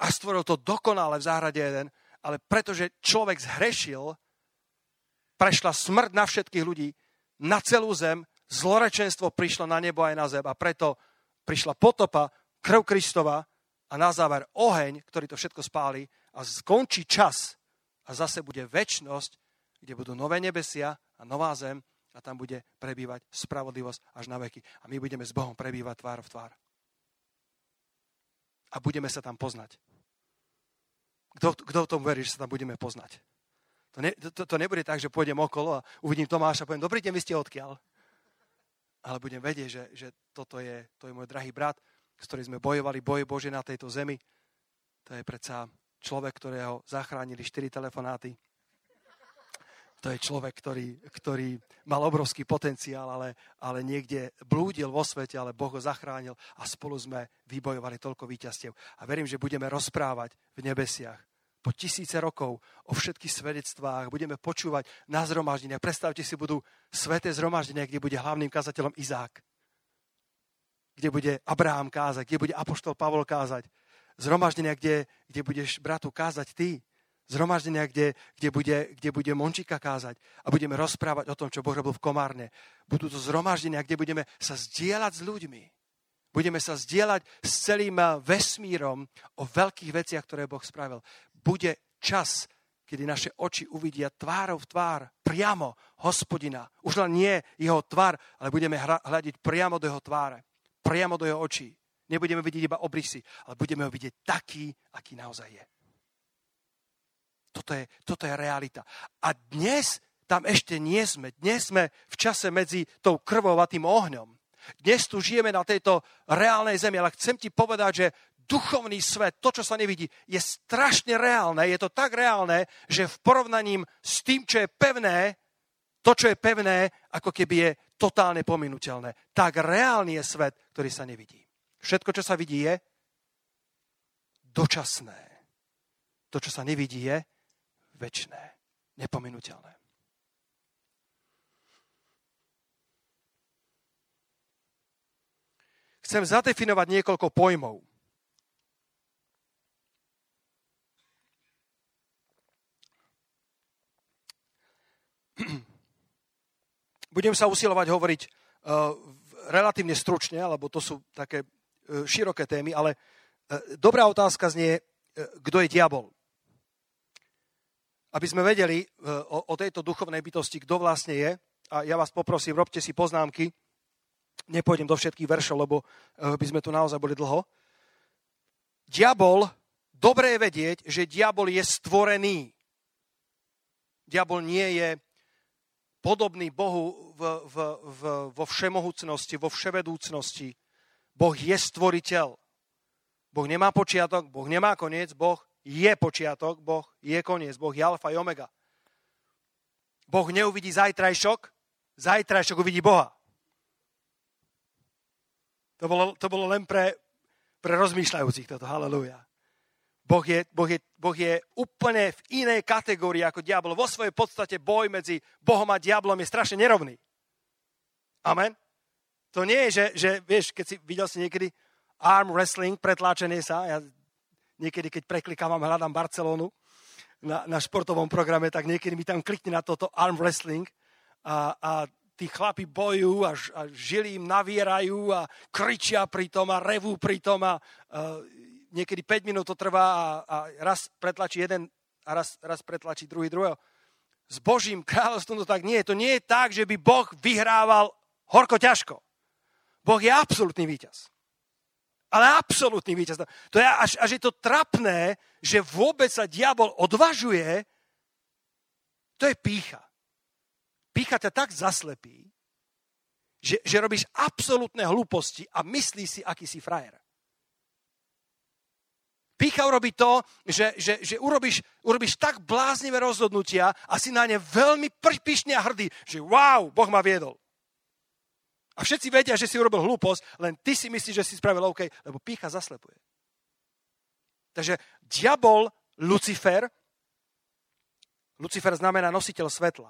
a stvoril to dokonale v záhrade jeden, ale pretože človek zhrešil, prešla smrť na všetkých ľudí, na celú zem, zlorečenstvo prišlo na nebo aj na zem a preto prišla potopa, krv Kristova a na záver oheň, ktorý to všetko spáli a skončí čas a zase bude väčnosť, kde budú nové nebesia a nová zem a tam bude prebývať spravodlivosť až na veky. A my budeme s Bohom prebývať tvár v tvár. A budeme sa tam poznať. Kto, v tom verí, že sa tam budeme poznať? To, ne, to, to nebude tak, že pôjdem okolo a uvidím Tomáša a poviem, dobrý deň, vy ste odkiaľ. Ale budem vedieť, že, že toto je, to je môj drahý brat, s ktorým sme bojovali boje Bože na tejto zemi. To je predsa človek, ktorého zachránili štyri telefonáty. To je človek, ktorý, ktorý mal obrovský potenciál, ale, ale niekde blúdil vo svete, ale Boh ho zachránil a spolu sme vybojovali toľko víťazstiev. A verím, že budeme rozprávať v nebesiach po tisíce rokov o všetkých svedectvách, budeme počúvať na zhromaždeniach. Predstavte si, budú sveté zhromaždenia, kde bude hlavným kazateľom Izák, kde bude Abraham kázať, kde bude Apoštol Pavol kázať, zhromaždenia, kde, kde budeš bratu kázať ty. Zhromaždenia, kde, kde, bude, kde bude Mončika kázať a budeme rozprávať o tom, čo Boh robil v Komárne. Budú to zhromaždenia, kde budeme sa zdieľať s ľuďmi. Budeme sa zdieľať s celým vesmírom o veľkých veciach, ktoré Boh spravil. Bude čas, kedy naše oči uvidia tvárov tvár, priamo hospodina. Už len nie jeho tvár, ale budeme hľadiť priamo do jeho tváre, priamo do jeho očí. Nebudeme vidieť iba obrysy, ale budeme ho vidieť taký, aký naozaj je. Toto je, toto je realita. A dnes tam ešte nie sme. Dnes sme v čase medzi tou krvou a tým ohňom. Dnes tu žijeme na tejto reálnej zemi, ale chcem ti povedať, že duchovný svet, to, čo sa nevidí, je strašne reálne. Je to tak reálne, že v porovnaní s tým, čo je pevné, to, čo je pevné, ako keby je totálne pominuteľné. Tak reálny je svet, ktorý sa nevidí. Všetko, čo sa vidí, je dočasné. To, čo sa nevidí, je väčné, nepominuteľné. Chcem zadefinovať niekoľko pojmov. Budem sa usilovať hovoriť uh, relatívne stručne, lebo to sú také E, široké témy, ale e, dobrá otázka znie, kto je diabol. Aby sme vedeli o tejto duchovnej bytosti, kto vlastne je, a ja vás poprosím, robte si poznámky, nepôjdem do všetkých veršov, lebo by sme tu naozaj boli dlho. Diabol, dobré je vedieť, že diabol je stvorený. Diabol nie je podobný Bohu v, v, v, vo všemohúcnosti, vo vševedúcnosti, Boh je stvoriteľ. Boh nemá počiatok, Boh nemá koniec, Boh je počiatok, Boh je koniec, Boh je alfa i omega. Boh neuvidí zajtrajšok, zajtrajšok uvidí Boha. To bolo, to bolo len pre, pre rozmýšľajúcich toto, halleluja. Boh je, boh, je, boh je úplne v inej kategórii ako diabol. Vo svojej podstate boj medzi Bohom a diablom je strašne nerovný. Amen. To nie je, že, že vieš, keď si videl si niekedy arm wrestling, pretláčenie sa, ja niekedy, keď preklikávam, hľadám Barcelonu na, na športovom programe, tak niekedy mi tam klikne na toto arm wrestling a, a tí chlapi bojujú a, a žili im navierajú a kričia pri tom a revú pri tom a, a niekedy 5 minút to trvá a, a raz pretlačí jeden a raz, raz pretlačí druhý druhého. S Božím kráľovstvom to tak nie je. To nie je tak, že by Boh vyhrával horko ťažko. Boh je absolútny víťaz. Ale absolútny víťaz. To je až, až je to trapné, že vôbec sa diabol odvažuje, to je pícha. Pícha ťa tak zaslepí, že, že robíš absolútne hlúposti a myslíš si, aký si frajer. Pícha urobí to, že, že, že urobíš, urobíš tak bláznivé rozhodnutia a si na ne veľmi pyšný a hrdý, že wow, Boh ma viedol. A všetci vedia, že si urobil hlúposť, len ty si myslíš, že si spravil OK, lebo pícha zaslepuje. Takže diabol, Lucifer, Lucifer znamená nositeľ svetla.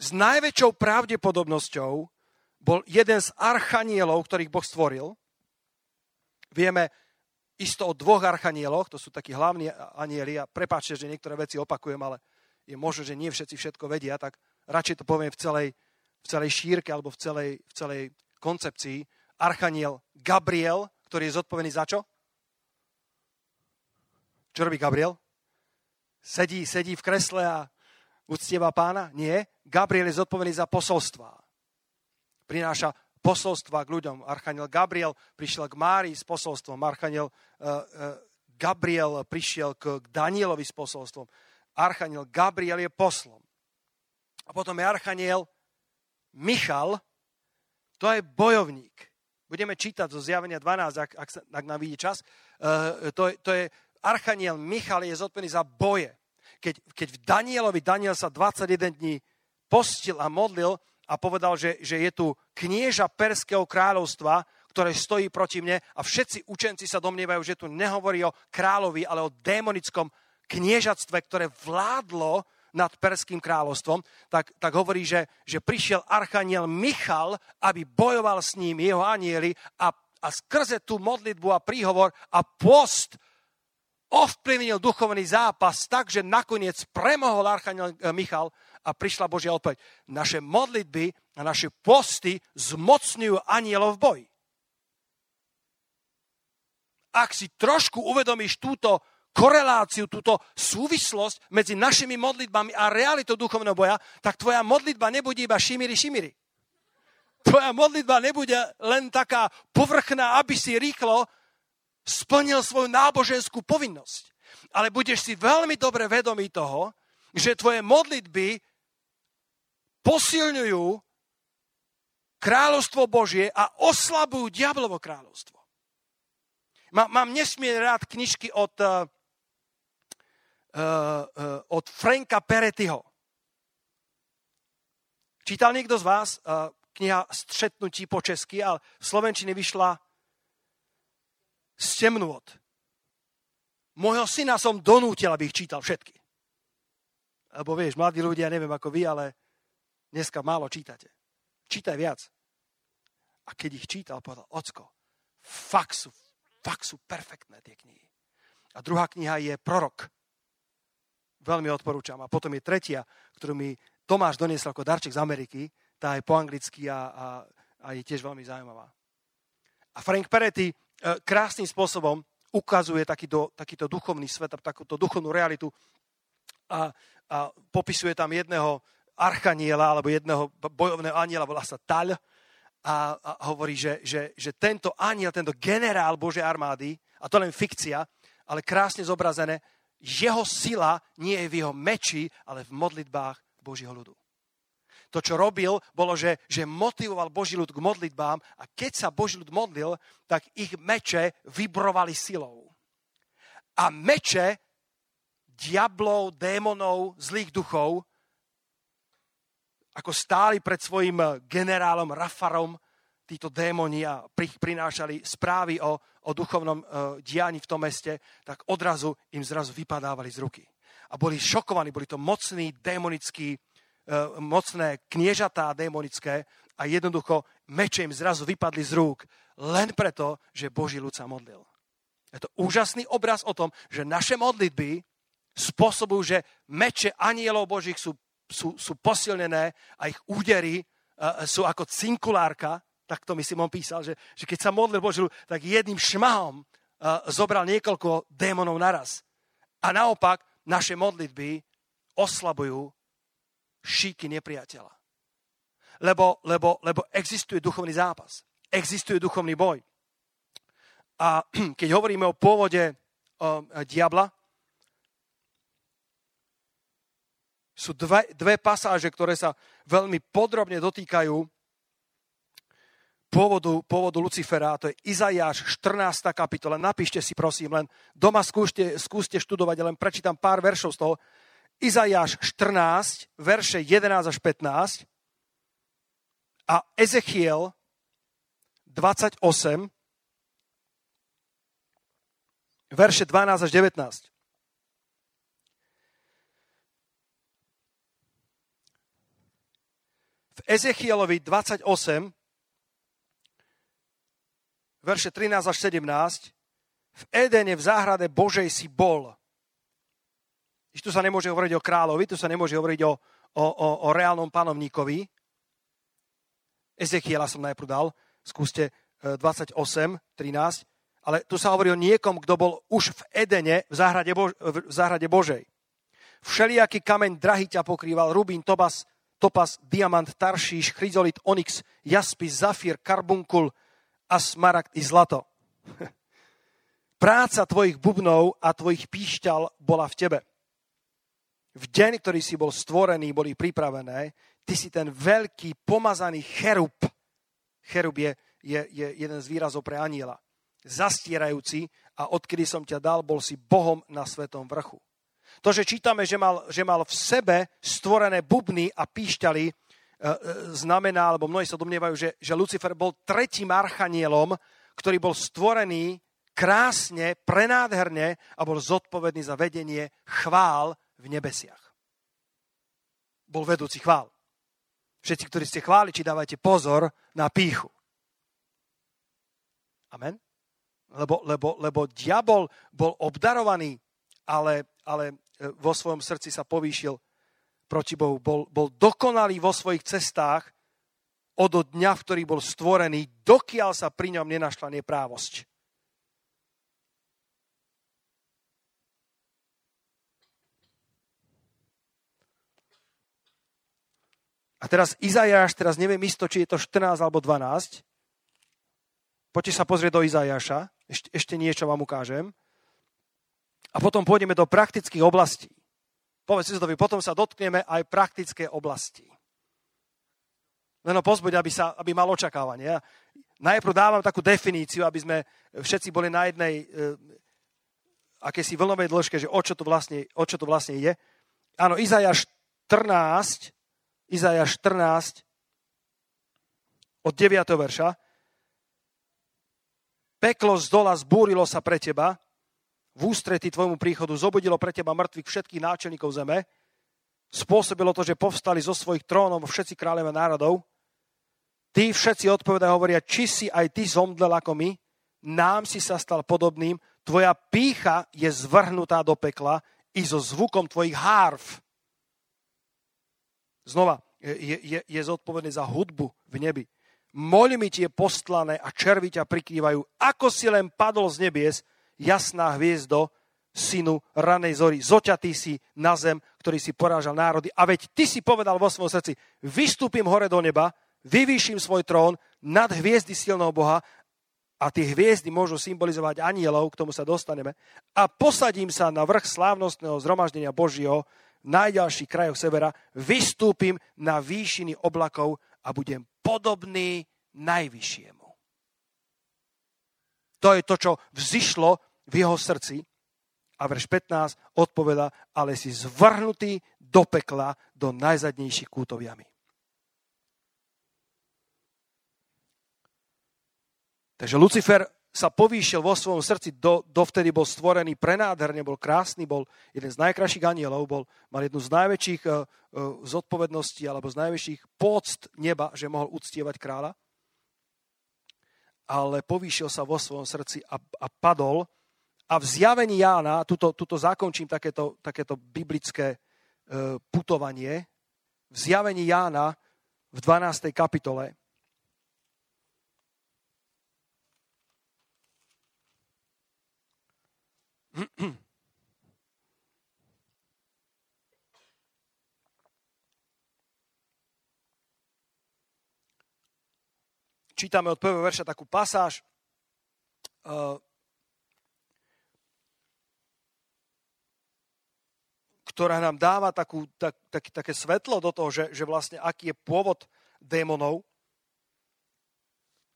S najväčšou pravdepodobnosťou bol jeden z archanielov, ktorých Boh stvoril. Vieme isto o dvoch archanieloch, to sú takí hlavní anieli a prepáčte, že niektoré veci opakujem, ale je možné, že nie všetci všetko vedia, tak radšej to poviem v celej, v celej šírke alebo v celej, v celej koncepcii. Archaniel Gabriel, ktorý je zodpovedný za čo? Čo robí Gabriel? Sedí, sedí v kresle a uctieva pána? Nie. Gabriel je zodpovedný za posolstva. Prináša posolstva k ľuďom. Archaniel Gabriel prišiel k Márii s posolstvom. Archaniel uh, uh, Gabriel prišiel k, Danielovi s posolstvom. Archaniel Gabriel je poslom. A potom je Archaniel Michal, to je bojovník. Budeme čítať zo zjavenia 12, ak, ak, ak nám vidí čas. Uh, to, to je Archaniel Michal je zodpovedný za boje. Keď, keď v Danielovi Daniel sa 21 dní postil a modlil a povedal, že, že je tu knieža Perského kráľovstva, ktoré stojí proti mne a všetci učenci sa domnievajú, že tu nehovorí o kráľovi, ale o démonickom kniežatstve, ktoré vládlo nad Perským kráľovstvom, tak, tak hovorí, že, že prišiel archaniel Michal, aby bojoval s ním jeho anieli a, a skrze tú modlitbu a príhovor a post ovplyvnil duchovný zápas tak, že nakoniec premohol Archaniel eh, Michal a prišla Božia odpoveď. Naše modlitby a naše posty zmocňujú anielov v boji. Ak si trošku uvedomíš túto koreláciu, túto súvislosť medzi našimi modlitbami a realitou duchovného boja, tak tvoja modlitba nebude iba šimiri, šimiri. Tvoja modlitba nebude len taká povrchná, aby si rýchlo splnil svoju náboženskú povinnosť. Ale budeš si veľmi dobre vedomý toho, že tvoje modlitby posilňujú kráľovstvo Božie a oslabujú diablovo kráľovstvo. Má, mám nesmierne rád knižky od, uh, uh, od Franka Peretyho. Čítal niekto z vás uh, kniha Střetnutí po česky, ale v Slovenčine vyšla temnôt. Mojho syna som donútil, aby ich čítal všetky. Lebo vieš, mladí ľudia, neviem ako vy, ale dneska málo čítate. Čítaj viac. A keď ich čítal, povedal, ocko, fakt sú, fakt sú perfektné tie knihy. A druhá kniha je Prorok. Veľmi odporúčam. A potom je tretia, ktorú mi Tomáš doniesol ako darček z Ameriky. Tá je po anglicky a, a, a je tiež veľmi zaujímavá. A Frank Peretti E, krásnym spôsobom ukazuje takýto, takýto duchovný svet takúto duchovnú realitu a, a popisuje tam jedného archaniela alebo jedného bojovného aniela, volá sa Tal a, a hovorí, že, že, že tento aniel, tento generál Božej armády, a to len fikcia, ale krásne zobrazené, jeho sila nie je v jeho meči, ale v modlitbách Božího ľudu. To, čo robil, bolo, že, že motivoval Boží ľud k modlitbám a keď sa Boží ľud modlil, tak ich meče vybrovali silou. A meče diablov, démonov, zlých duchov, ako stáli pred svojim generálom Rafarom, títo démoni a prinášali správy o, o duchovnom uh, dianí v tom meste, tak odrazu im zrazu vypadávali z ruky. A boli šokovaní, boli to mocní démonickí E, mocné kniežatá démonické a jednoducho meče im zrazu vypadli z rúk len preto, že Boží ľud sa modlil. Je to úžasný obraz o tom, že naše modlitby spôsobujú, že meče anielov Božích sú, sú, sú posilnené a ich údery uh, sú ako cinkulárka, tak to myslím on písal, že, že keď sa modlil Boží ľud, tak jedným šmahom uh, zobral niekoľko démonov naraz. A naopak naše modlitby oslabujú šíky nepriateľa. Lebo, lebo, lebo existuje duchovný zápas. Existuje duchovný boj. A *clears throat* keď hovoríme o pôvode o, diabla, sú dve, dve pasáže, ktoré sa veľmi podrobne dotýkajú pôvodu, pôvodu Lucifera, a to je Izajáš 14. kapitola. Napíšte si prosím, len doma skúste, skúste študovať, len prečítam pár veršov z toho. Izajáš 14, verše 11 až 15 a Ezechiel 28, verše 12 až 19. Ezechielovi 28 verše 13 až 17, v Edene, v záhrade Božej si bol. Tu sa nemôže hovoriť o kráľovi, tu sa nemôže hovoriť o, o, o, o reálnom panovníkovi. Ezechiela som najprv dal, skúste 28, e, 13, ale tu sa hovorí o niekom, kto bol už v Edene, v záhrade, Bož- v záhrade Božej. Všelijaký kameň drahý ťa pokrýval, rubín, tobas, topas, diamant, taršíš, chryzolit, onyx, jaspis, zafír, karbunkul a smaragd i zlato. *laughs* Práca tvojich bubnov a tvojich píšťal bola v tebe. V deň, ktorý si bol stvorený, boli pripravené. Ty si ten veľký pomazaný cherub. Cherub je, je, je jeden z výrazov pre aniela. Zastierajúci a odkedy som ťa dal, bol si Bohom na svetom vrchu. To, že čítame, že mal, že mal v sebe stvorené bubny a píšťaly, e, e, znamená, alebo mnohí sa domnievajú, že, že Lucifer bol tretím archanielom, ktorý bol stvorený krásne, prenádherne a bol zodpovedný za vedenie chvál v nebesiach. Bol vedúci chvál. Všetci, ktorí ste chváli, či dávajte pozor na píchu. Amen? Lebo, lebo, lebo diabol bol obdarovaný, ale, ale vo svojom srdci sa povýšil proti Bohu. Bol, bol dokonalý vo svojich cestách od dňa, v ktorý bol stvorený, dokiaľ sa pri ňom nenašla neprávosť. A teraz Izajáš, teraz neviem isto, či je to 14 alebo 12. Poďte sa pozrieť do Izajáša, ešte, ešte niečo vám ukážem. A potom pôjdeme do praktických oblastí. Povedz to, potom sa dotkneme aj praktické oblasti. Len ho pozbuď, aby, sa, aby mal očakávanie. Najprv dávam takú definíciu, aby sme všetci boli na jednej e, akési vlnovej dĺžke, že o čo to vlastne, o čo to vlastne je. Áno, Izajáš 14, Izaja 14 od 9. verša. Peklo z dola zbúrilo sa pre teba, v ústrety tvojmu príchodu zobudilo pre teba mŕtvych všetkých náčelníkov zeme, spôsobilo to, že povstali zo svojich trónov všetci kráľové národov. Tí všetci odpovedajú, hovoria, či si aj ty zomdlel ako my, nám si sa stal podobným, tvoja pícha je zvrhnutá do pekla i so zvukom tvojich hárv znova je, je, je zodpovedný za hudbu v nebi. Moľ mi ti je postlané a červy ťa prikrývajú. Ako si len padol z nebies, jasná hviezdo, synu ranej zory. Zoťatý si na zem, ktorý si porážal národy. A veď ty si povedal vo svojom srdci, vystúpim hore do neba, vyvýšim svoj trón nad hviezdy silného Boha a tie hviezdy môžu symbolizovať anielov, k tomu sa dostaneme, a posadím sa na vrch slávnostného zhromaždenia Božieho najďalších krajoch severa, vystúpim na výšiny oblakov a budem podobný najvyššiemu. To je to, čo vzýšlo v jeho srdci. A verš 15 odpoveda, ale si zvrhnutý do pekla, do najzadnejších kútov. Takže Lucifer sa povýšil vo svojom srdci, do, dovtedy bol stvorený prenádherne, bol krásny, bol jeden z najkrajších anielov, bol, mal jednu z najväčších uh, uh, zodpovedností alebo z najväčších pôct neba, že mohol uctievať kráľa. Ale povýšil sa vo svojom srdci a, a padol. A v zjavení Jána, tuto, tuto zakončím takéto, takéto biblické uh, putovanie, v zjavení Jána v 12. kapitole, *clears throat* Čítame od prvého verša takú pasáž, uh, ktorá nám dáva takú, tak, tak, také svetlo do toho, že, že vlastne aký je pôvod démonov.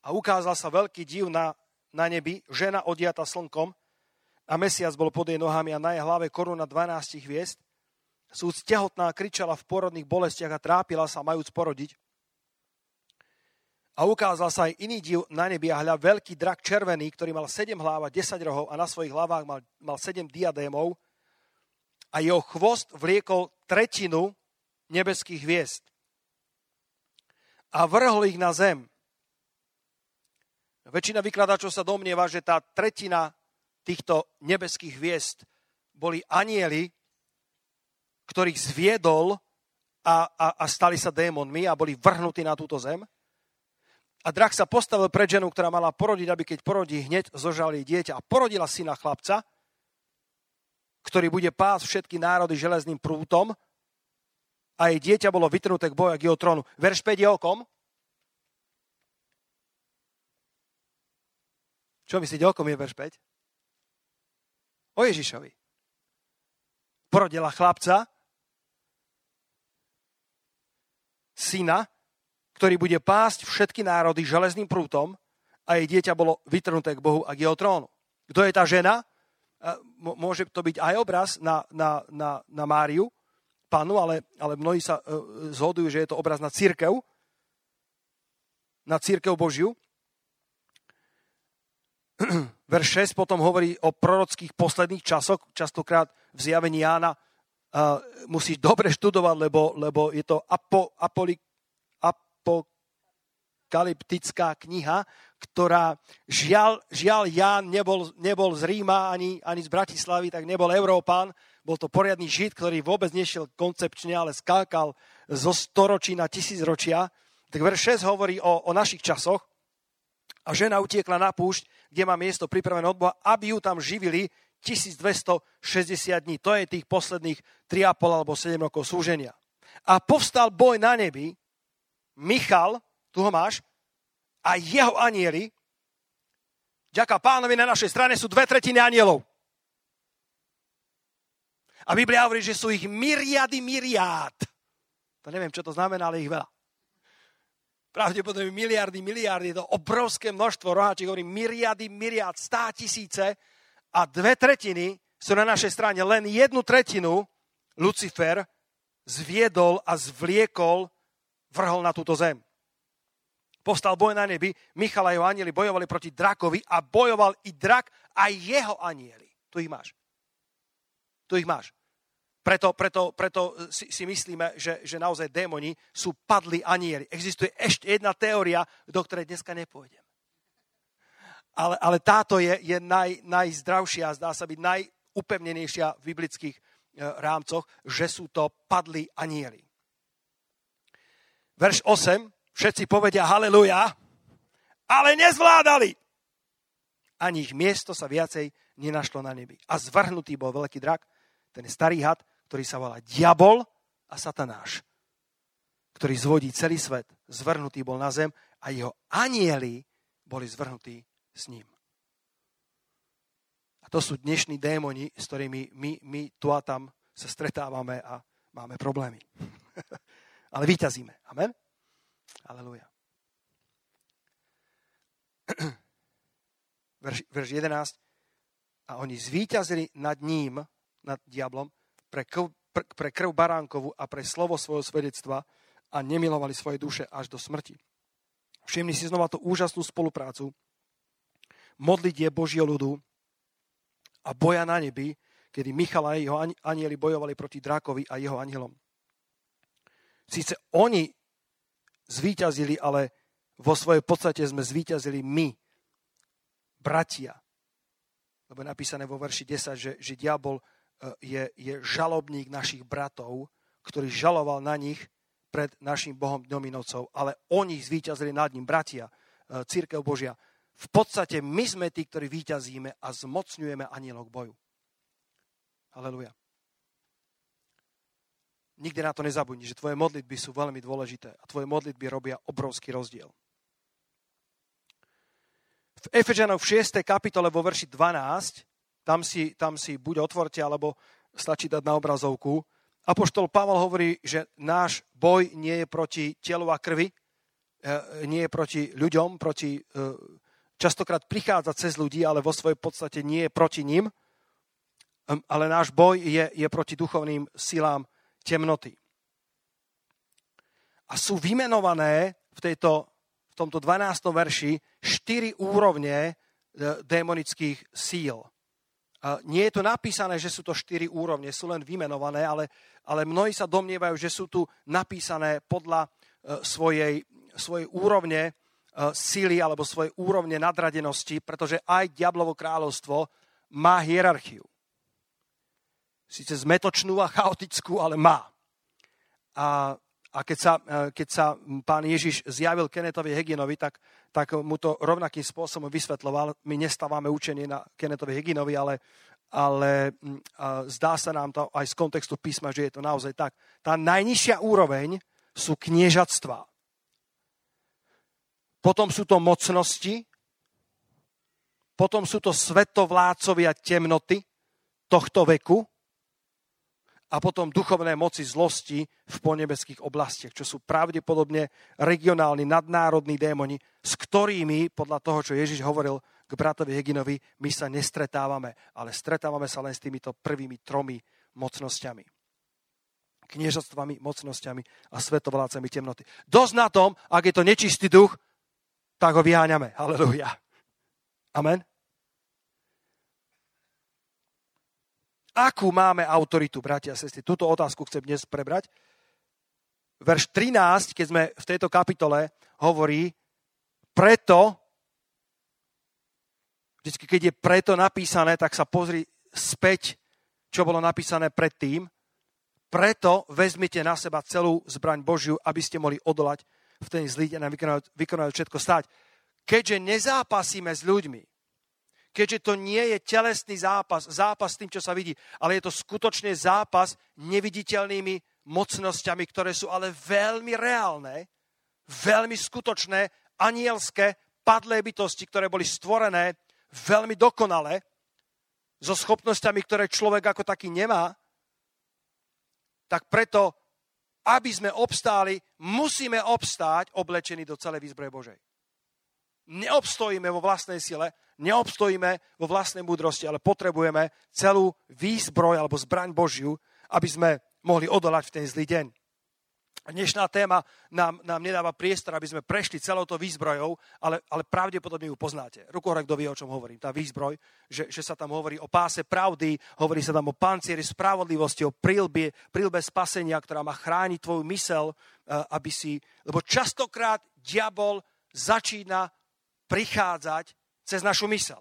A ukázal sa veľký div na, na nebi, žena odiata slnkom, a mesiac bol pod jej nohami a na jej hlave koruna 12 hviezd. Súd tehotná kričala v porodných bolestiach a trápila sa, majúc porodiť. A ukázal sa aj iný div na nebi a hľa veľký drak červený, ktorý mal 7 hlav a 10 rohov a na svojich hlavách mal, mal 7 diadémov a jeho chvost vliekol tretinu nebeských hviezd. A vrhol ich na zem. Väčšina vykladačov sa domnieva, že tá tretina týchto nebeských hviezd boli anieli, ktorých zviedol a, a, a stali sa démonmi a boli vrhnutí na túto zem. A drak sa postavil pred ženu, ktorá mala porodiť, aby keď porodí hneď zožal jej dieťa. A porodila syna chlapca, ktorý bude pás všetky národy železným prútom a jej dieťa bolo vytrhnuté k boju k jeho trónu. Verš 5 je o? Čo myslíte, o kom je verš 5? O Ježišovi. Porodila chlapca, syna, ktorý bude pásť všetky národy železným prútom a jej dieťa bolo vytrhnuté k Bohu a k jeho trónu. Kto je tá žena? Môže to byť aj obraz na, na, na, na Máriu, panu, ale, ale mnohí sa uh, zhodujú, že je to obraz na církev, na církev Božiu. *clears throat* Verš 6 potom hovorí o prorockých posledných časoch, častokrát v zjavení Jána musíš dobre študovať, lebo, lebo je to apo, apoli, apokalyptická kniha, ktorá žiaľ, žiaľ Ján nebol, nebol z Ríma ani, ani z Bratislavy, tak nebol Európán, bol to poriadny žid, ktorý vôbec nešiel koncepčne, ale skákal zo storočí na tisícročia. Tak verš 6 hovorí o, o našich časoch, a žena utiekla na púšť, kde má miesto pripravené od Boha, aby ju tam živili 1260 dní. To je tých posledných 3,5 alebo 7 rokov súženia. A povstal boj na nebi, Michal, tu ho máš, a jeho anieli, ďaká pánovi na našej strane sú dve tretiny anielov. A Biblia hovorí, že sú ich myriady myriád. To neviem, čo to znamená, ale ich veľa pravdepodobne miliardy, miliardy, to obrovské množstvo, roháčik hovorí miliardy, miliard, stá tisíce a dve tretiny sú na našej strane. Len jednu tretinu Lucifer zviedol a zvliekol, vrhol na túto zem. Postal boj na nebi, Michal a jeho anieli bojovali proti drakovi a bojoval i drak a jeho anieli. Tu ich máš. Tu ich máš. Preto, preto, preto si, si myslíme, že, že naozaj démoni sú padli anieli. Existuje ešte jedna teória, do ktorej dneska nepôjdem. Ale, ale táto je, je naj, najzdravšia, zdá sa byť najupevnenejšia v biblických e, rámcoch, že sú to padli anieli. Verš 8, všetci povedia haleluja, ale nezvládali. Ani ich miesto sa viacej nenašlo na nebi. A zvrhnutý bol veľký drak, ten starý had, ktorý sa volá Diabol a Satanáš, ktorý zvodí celý svet. Zvrhnutý bol na zem a jeho anieli boli zvrhnutí s ním. A to sú dnešní démoni, s ktorými my, my tu a tam sa stretávame a máme problémy. *laughs* Ale vyťazíme. Amen? Aleluja. *clears throat* Verš, verš 11. A oni zvíťazili nad ním, nad diablom, pre krv, pre krv baránkovu a pre slovo svojho svedectva a nemilovali svoje duše až do smrti. Všimni si znova tú úžasnú spoluprácu. Je Božieho ľudu a boja na nebi, kedy Michal a jeho anieli bojovali proti drakovi a jeho anielom. Síce oni zvíťazili, ale vo svojej podstate sme zvíťazili my, bratia. Lebo je napísané vo verši 10, že, že diabol E, je, je žalobník našich bratov, ktorý žaloval na nich pred našim Bohom Dominovcov, ale oni zvíťazili nad ním, bratia, e, církev Božia. V podstate my sme tí, ktorí víťazíme a zmocňujeme anielov k boju. Aleluja. Nikdy na to nezabudni, že tvoje modlitby sú veľmi dôležité a tvoje modlitby robia obrovský rozdiel. V Efežanov v 6. kapitole vo verši 12 tam si, tam si buď otvorte, alebo stačí dať na obrazovku. Apoštol Pavel hovorí, že náš boj nie je proti telu a krvi, e, nie je proti ľuďom, proti, e, častokrát prichádza cez ľudí, ale vo svojej podstate nie je proti ním, ale náš boj je, je proti duchovným silám temnoty. A sú vymenované v, tejto, v tomto 12. verši štyri úrovne e, démonických síl. Nie je to napísané, že sú to štyri úrovne, sú len vymenované, ale, ale mnohí sa domnievajú, že sú tu napísané podľa e, svojej, svojej úrovne síly alebo svoje úrovne nadradenosti, pretože aj diablovo kráľovstvo má hierarchiu. Sice zmetočnú a chaotickú, ale má. A, a keď, sa, keď sa pán Ježiš zjavil Kennetovi Heginovi, tak, tak mu to rovnakým spôsobom vysvetloval. My nestávame učenie na Kennetovi Heginovi, ale, ale zdá sa nám to aj z kontextu písma, že je to naozaj tak. Tá najnižšia úroveň sú kniežatstva. Potom sú to mocnosti, potom sú to svetovládcovia temnoty tohto veku, a potom duchovné moci zlosti v ponebeských oblastiach, čo sú pravdepodobne regionálni, nadnárodní démoni, s ktorými, podľa toho, čo Ježiš hovoril k bratovi Heginovi, my sa nestretávame, ale stretávame sa len s týmito prvými tromi mocnosťami. Kniežatstvami, mocnosťami a svetovlácami temnoty. Dosť na tom, ak je to nečistý duch, tak ho vyháňame. Halleluja. Amen. Akú máme autoritu, bratia a sestry? Túto otázku chcem dnes prebrať. Verš 13, keď sme v tejto kapitole, hovorí, preto, vždy, keď je preto napísané, tak sa pozri späť, čo bolo napísané predtým. Preto vezmite na seba celú zbraň Božiu, aby ste mohli odolať v ten zlý deň a vykonať, všetko stať. Keďže nezápasíme s ľuďmi, keďže to nie je telesný zápas, zápas s tým, čo sa vidí, ale je to skutočne zápas neviditeľnými mocnosťami, ktoré sú ale veľmi reálne, veľmi skutočné, anielské, padlé bytosti, ktoré boli stvorené veľmi dokonale, so schopnosťami, ktoré človek ako taký nemá, tak preto, aby sme obstáli, musíme obstáť oblečení do celej výzbroje Božej. Neobstojíme vo vlastnej sile, neobstojíme vo vlastnej múdrosti, ale potrebujeme celú výzbroj alebo zbraň Božiu, aby sme mohli odolať v ten zlý deň. Dnešná téma nám, nám nedáva priestor, aby sme prešli celou to výzbrojou, ale, ale pravdepodobne ju poznáte. Ruku hore, kto vie, o čom hovorím. Tá výzbroj, že, že sa tam hovorí o páse pravdy, hovorí sa tam o pancieri spravodlivosti, o prílbe, prílbe spasenia, ktorá má chrániť tvoju mysel, eh, aby si... Lebo častokrát diabol začína prichádzať cez našu mysel.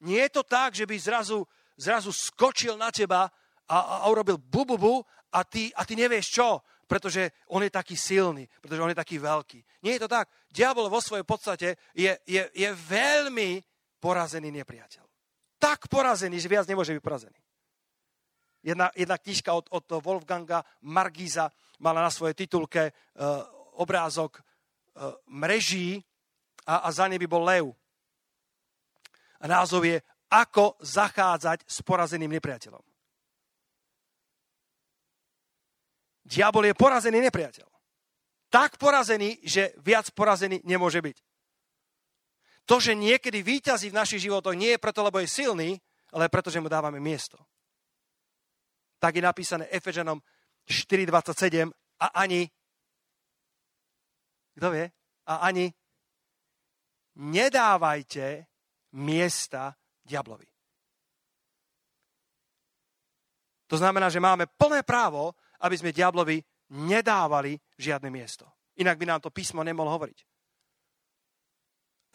Nie je to tak, že by zrazu, zrazu skočil na teba a, a urobil bububu a ty, a ty nevieš čo, pretože on je taký silný, pretože on je taký veľký. Nie je to tak. Diabol vo svojej podstate je, je, je veľmi porazený nepriateľ. Tak porazený, že viac nemôže byť porazený. Jedna, jedna knižka od, od Wolfganga Margiza mala na svojej titulke uh, obrázok uh, mreží a, a za by bol lev. A názov je Ako zachádzať s porazeným nepriateľom. Diabol je porazený nepriateľ. Tak porazený, že viac porazený nemôže byť. To, že niekedy výťazí v našich životoch, nie je preto, lebo je silný, ale preto, že mu dávame miesto. Tak je napísané Efežanom 4.27 a ani, kto vie, a ani nedávajte miesta diablovi. To znamená, že máme plné právo, aby sme diablovi nedávali žiadne miesto. Inak by nám to písmo nemohlo hovoriť.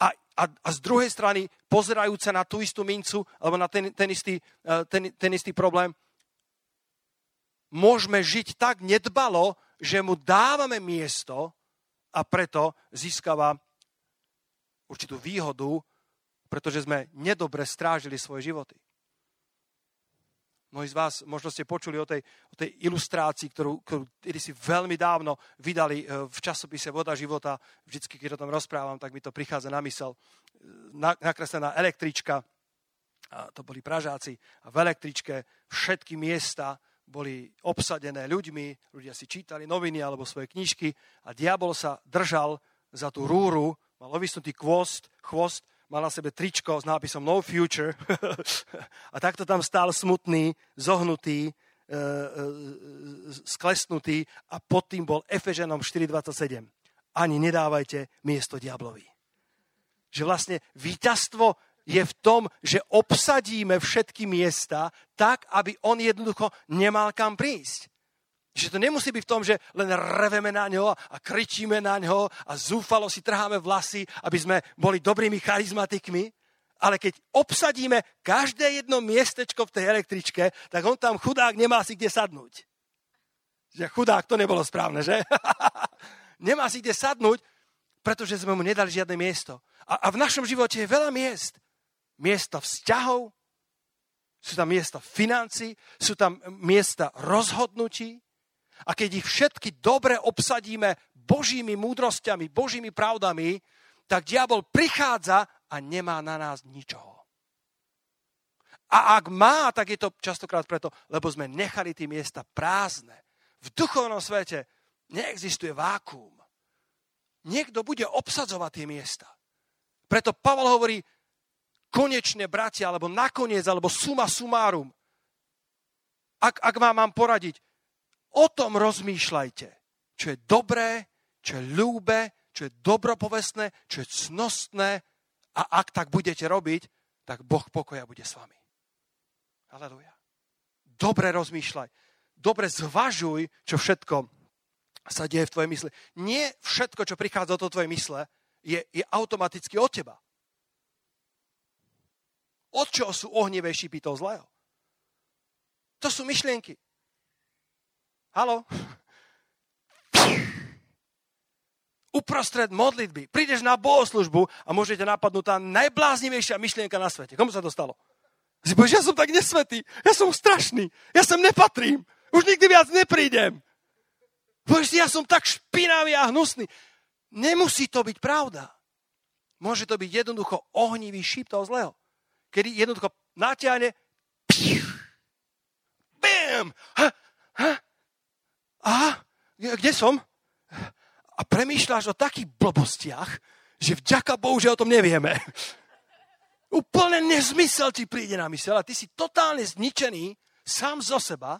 A, a, a z druhej strany, pozerajúce na tú istú mincu, alebo na ten, ten, istý, eh, ten, ten istý problém, môžeme žiť tak nedbalo, že mu dávame miesto a preto získava určitú výhodu, pretože sme nedobre strážili svoje životy. Mnohí z vás možno ste počuli o tej, o tej ilustrácii, ktorú, ktorú si veľmi dávno vydali e, v časopise Voda života. Vždycky, keď o tom rozprávam, tak mi to prichádza na mysel. nakreslená električka, a to boli Pražáci, a v električke všetky miesta boli obsadené ľuďmi, ľudia si čítali noviny alebo svoje knižky a diabol sa držal za tú rúru mal ovisnutý kvost, chvost, mal na sebe tričko s nápisom No Future *laughs* a takto tam stál smutný, zohnutý, e, e, sklesnutý a pod tým bol Efeženom 4.27. Ani nedávajte miesto diablovi. Že vlastne víťazstvo je v tom, že obsadíme všetky miesta tak, aby on jednoducho nemal kam prísť. Že to nemusí byť v tom, že len reveme na ňo a kričíme na ňo a zúfalo si trháme vlasy, aby sme boli dobrými charizmatikmi, ale keď obsadíme každé jedno miestečko v tej električke, tak on tam chudák nemá si kde sadnúť. Že chudák, to nebolo správne, že? *laughs* nemá si kde sadnúť, pretože sme mu nedali žiadne miesto. A, a v našom živote je veľa miest. Miesta vzťahov, sú tam miesta financí, sú tam miesta rozhodnutí. A keď ich všetky dobre obsadíme Božími múdrosťami, Božími pravdami, tak diabol prichádza a nemá na nás ničoho. A ak má, tak je to častokrát preto, lebo sme nechali tie miesta prázdne. V duchovnom svete neexistuje vákuum. Niekto bude obsadzovať tie miesta. Preto Pavel hovorí, konečne, bratia, alebo nakoniec, alebo suma sumárum. Ak, ak vám mám poradiť, o tom rozmýšľajte, čo je dobré, čo je ľúbe, čo je dobropovestné, čo je cnostné a ak tak budete robiť, tak Boh pokoja bude s vami. Aleluja. Dobre rozmýšľaj. Dobre zvažuj, čo všetko sa deje v tvojej mysli. Nie všetko, čo prichádza do tvojej mysle, je, je automaticky od teba. Od čoho sú ohnivé šípy toho zlého? To sú myšlienky. Halo? uprostred modlitby. Prídeš na bohoslužbu a môžete napadnúť tá najbláznivejšia myšlienka na svete. Komu sa to stalo? Si povieš, ja som tak nesvetý, ja som strašný, ja sem nepatrím, už nikdy viac neprídem. Povieš si, ja som tak špinavý a hnusný. Nemusí to byť pravda. Môže to byť jednoducho ohnivý šíp toho zlého. Kedy jednoducho natiahne bam, ha, ha, aha, kde som? a premýšľaš o takých blbostiach, že vďaka Bohu, že o tom nevieme. Úplne nezmysel ti príde na mysel a ty si totálne zničený sám zo seba.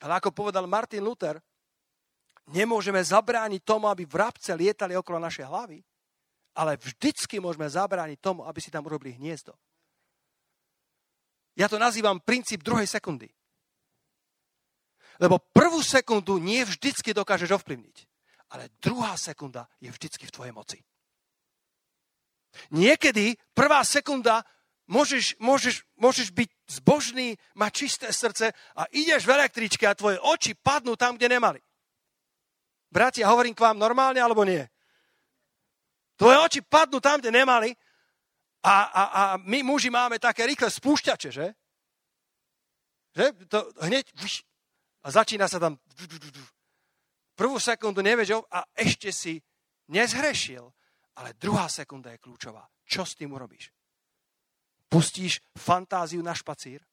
Ale ako povedal Martin Luther, nemôžeme zabrániť tomu, aby vrabce lietali okolo našej hlavy, ale vždycky môžeme zabrániť tomu, aby si tam urobili hniezdo. Ja to nazývam princíp druhej sekundy. Lebo prvú sekundu nie vždycky dokážeš ovplyvniť. Ale druhá sekunda je vždycky v tvojej moci. Niekedy prvá sekunda môžeš, môžeš, môžeš byť zbožný, mať čisté srdce a ideš v električke a tvoje oči padnú tam, kde nemali. Bratia, hovorím k vám normálne alebo nie? Tvoje oči padnú tam, kde nemali a, a, a my muži máme také rýchle spúšťače, že? Že? To hneď a začína sa tam... Prvú sekundu nevieš a ešte si nezhrešil, ale druhá sekunda je kľúčová. Čo s tým urobíš? Pustíš fantáziu na špacír?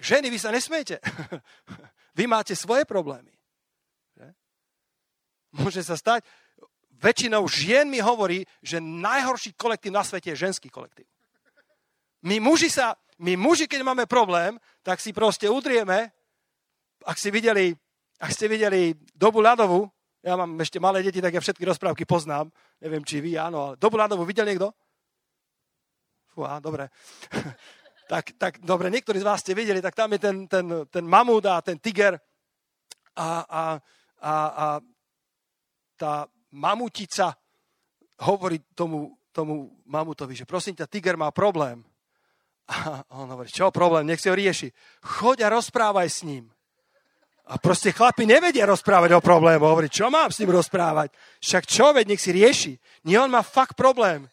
Ženy, vy sa nesmiete. *laughs* vy máte svoje problémy. Že? Môže sa stať, väčšinou žien mi hovorí, že najhorší kolektív na svete je ženský kolektív. My muži sa, my muži, keď máme problém, tak si proste udrieme ak ste videli, ak ste videli dobu ľadovú, ja mám ešte malé deti, tak ja všetky rozprávky poznám. Neviem, či vy, áno, ale dobu ľadovú videl niekto? Fúha, dobre. *laughs* tak, tak dobre, niektorí z vás ste videli, tak tam je ten, ten, ten mamút a ten tiger a, a, a, a tá mamutica hovorí tomu, tomu mamutovi, že prosím ťa, tiger má problém. A on hovorí, čo problém, nech si ho rieši. Choď a rozprávaj s ním. A proste chlapi nevedia rozprávať o problému. Hovorí, čo mám s ním rozprávať? Však čo, veď nech si rieši. Nie, on má fakt problém.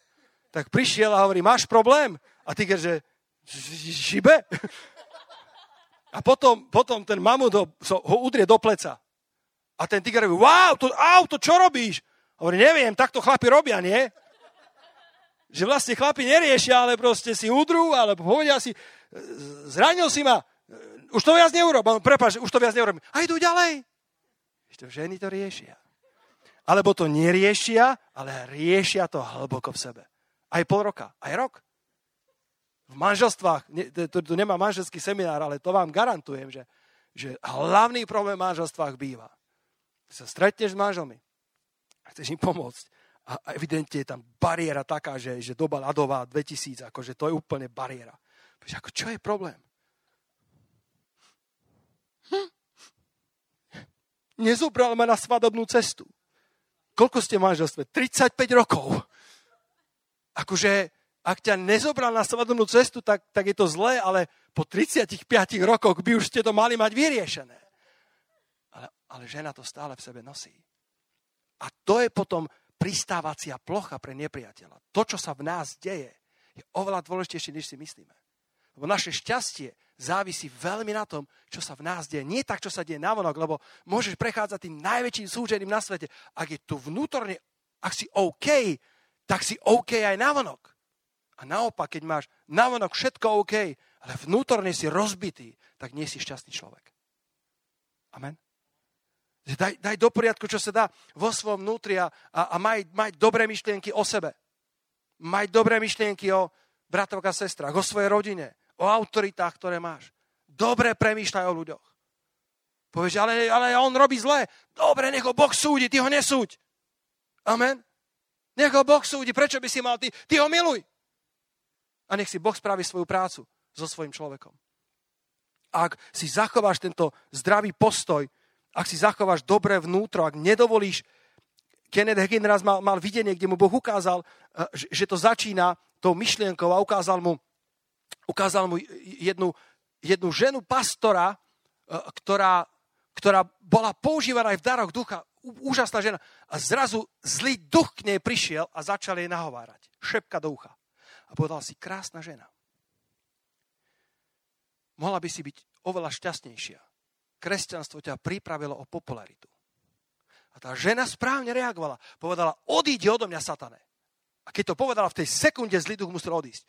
Tak prišiel a hovorí, máš problém? A ty že žibe? A potom, potom ten mamut ho, ho udrie do pleca. A ten tiger hovorí, wow, to auto, čo robíš? Hovorí, neviem, takto chlapi robia, nie? Že vlastne chlapi neriešia, ale proste si udrú, alebo povedia si, zranil si ma, už to viac neurobím. Prepač, už to viac neurobím. A idú ďalej. Ešte ženy to riešia. Alebo to neriešia, ale riešia to hlboko v sebe. Aj pol roka, aj rok. V manželstvách, tu, nemá manželský seminár, ale to vám garantujem, že, že hlavný problém v manželstvách býva. Sa stretneš s manželmi a chceš im pomôcť. A evidentne je tam bariéra taká, že, že doba ľadová 2000, akože to je úplne bariéra. Ako, čo je problém? Hm? nezobral ma na svadobnú cestu. Koľko ste manželstve? 35 rokov. Akože, ak ťa nezobral na svadobnú cestu, tak, tak je to zlé, ale po 35 rokoch by už ste to mali mať vyriešené. Ale, ale žena to stále v sebe nosí. A to je potom pristávacia plocha pre nepriateľa. To, čo sa v nás deje, je oveľa dôležitejšie, než si myslíme. Lebo naše šťastie závisí veľmi na tom, čo sa v nás deje. Nie tak, čo sa deje navonok, lebo môžeš prechádzať tým najväčším súžením na svete. Ak je tu vnútorne, ak si OK, tak si OK aj navonok. A naopak, keď máš navonok všetko OK, ale vnútorne si rozbitý, tak nie si šťastný človek. Amen. Daj, daj do poriadku, čo sa dá vo svojom vnútri a, a, a maj, maj dobré myšlienky o sebe. Maj dobré myšlienky o bratovk a sestrach, o svojej rodine, o autoritách, ktoré máš. Dobre premýšľaj o ľuďoch. Povieš, ale, ale on robí zle. Dobre, nech ho Boh súdi, ty ho nesúď. Amen. Nech ho Boh súdi, prečo by si mal ty? Ty ho miluj. A nech si Boh spraví svoju prácu so svojím človekom. Ak si zachováš tento zdravý postoj, ak si zachováš dobré vnútro, ak nedovolíš, Kenneth Hagin raz mal, mal videnie, kde mu Boh ukázal, eh, že to začína tou myšlienkou a ukázal mu, ukázal mu jednu, jednu ženu pastora, e, ktorá, ktorá bola používaná aj v daroch ducha. Úžasná žena. A zrazu zlý duch k nej prišiel a začal jej nahovárať. Šepka do ucha. A povedal si, krásna žena. Mohla by si byť oveľa šťastnejšia. Kresťanstvo ťa pripravilo o popularitu. A tá žena správne reagovala. Povedala, odíde odo mňa, satane. A keď to povedala, v tej sekunde zlý duch musel odísť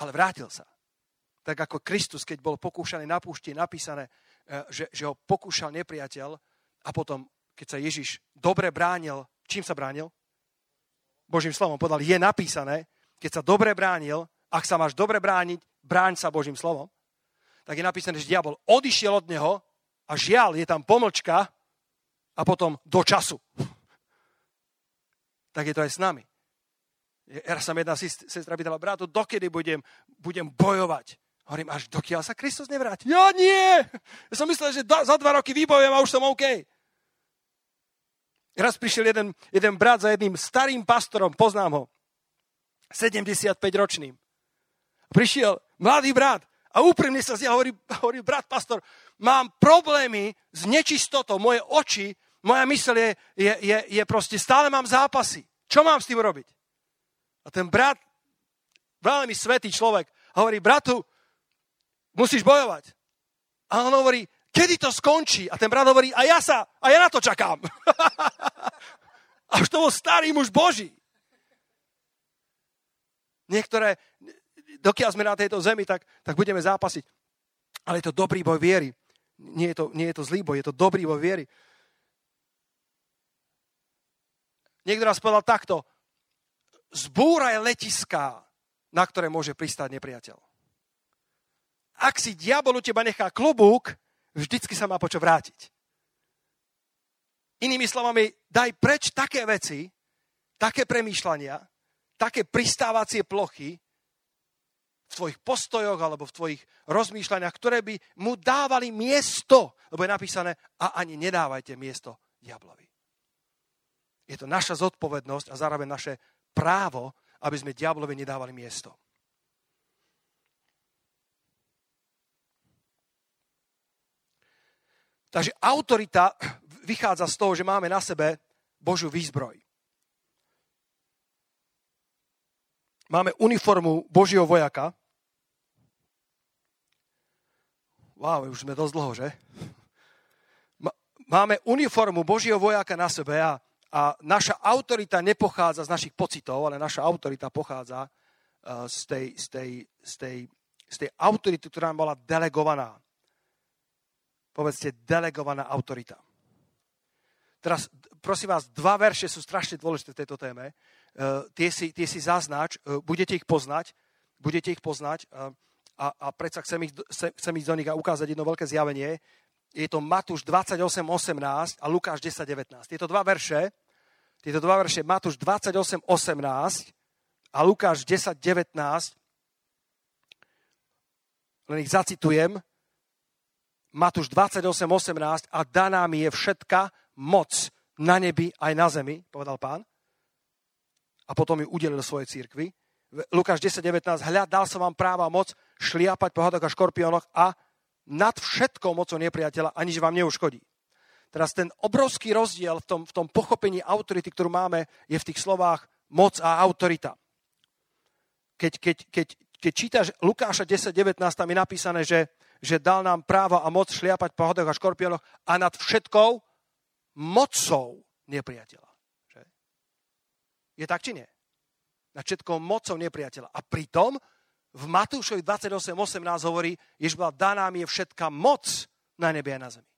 ale vrátil sa. Tak ako Kristus, keď bol pokúšaný na púšti, napísané, e, že, že ho pokúšal nepriateľ a potom, keď sa Ježiš dobre bránil, čím sa bránil? Božím slovom. Podal, je napísané, keď sa dobre bránil, ak sa máš dobre brániť, bráň sa Božím slovom, tak je napísané, že diabol odišiel od neho a žiaľ, je tam pomlčka a potom do času. tak je to aj s nami. Ja som jedna sestra pýtala, brátu, dokedy budem, budem bojovať? Hovorím, až dokiaľ sa Kristus nevráti. Ja nie! Ja som myslel, že za dva roky vybojujem a už som OK. Raz prišiel jeden, jeden brat za jedným starým pastorom, poznám ho, 75-ročným. Prišiel mladý brat a úprimne sa zjel, hovorí, hovorí, brat pastor, mám problémy s nečistotou, moje oči, moja mysl je, je, je, je proste, stále mám zápasy. Čo mám s tým robiť? A ten brat, veľmi svetý človek, hovorí, bratu, musíš bojovať. A on hovorí, kedy to skončí? A ten brat hovorí, a ja sa, a ja na to čakám. *laughs* a už to bol starý muž Boží. Niektoré, dokiaľ sme na tejto zemi, tak, tak budeme zápasiť. Ale je to dobrý boj viery. Nie je to, nie je to zlý boj, je to dobrý boj viery. Niekto raz povedal takto, zbúraj letiská, na ktoré môže pristať nepriateľ. Ak si diabol u teba nechá klobúk, vždycky sa má počo vrátiť. Inými slovami, daj preč také veci, také premýšľania, také pristávacie plochy v tvojich postojoch alebo v tvojich rozmýšľaniach, ktoré by mu dávali miesto, lebo je napísané, a ani nedávajte miesto diablovi. Je to naša zodpovednosť a zároveň naše právo, aby sme diablovi nedávali miesto. Takže autorita vychádza z toho, že máme na sebe Božiu výzbroj. Máme uniformu Božieho vojaka. Wow, už sme dosť dlho, že? Máme uniformu Božieho vojaka na sebe a a naša autorita nepochádza z našich pocitov, ale naša autorita pochádza e, z tej, z tej, z tej, z tej autority, ktorá nám bola delegovaná. Povedzte, delegovaná autorita. Teraz, prosím vás, dva verše sú strašne dôležité v tejto téme. Uh, tie, si, tie si zaznač, uh, budete ich poznať, budete ich poznať a, a predsa chcem, ich, chcem ísť do nich ukázať jedno veľké zjavenie. Je to Matúš 28.18 a Lukáš 10.19. Tieto dva verše tieto dva verše, Matúš 28, 18 a Lukáš 10, 19, len ich zacitujem. Matúš 28.18 a daná mi je všetka moc na nebi aj na zemi, povedal pán. A potom ju udelil svojej církvi. Lukáš 10.19, hľad, dal som vám práva moc šliapať po hadoch a škorpiónoch a nad všetkou mocou nepriateľa a vám neuškodí. Teraz ten obrovský rozdiel v tom, v tom pochopení autority, ktorú máme, je v tých slovách moc a autorita. Keď, keď, keď, keď čítaš Lukáša 10.19, tam je napísané, že, že dal nám právo a moc šliapať po hodoch a škorpiónoch a nad všetkou mocou nepriateľa. Že? Je tak, či nie? Nad všetkou mocou nepriateľa. A pritom v Matúšovi 28.18 hovorí, Jež bola daná mi je všetká moc na nebi a na zemi.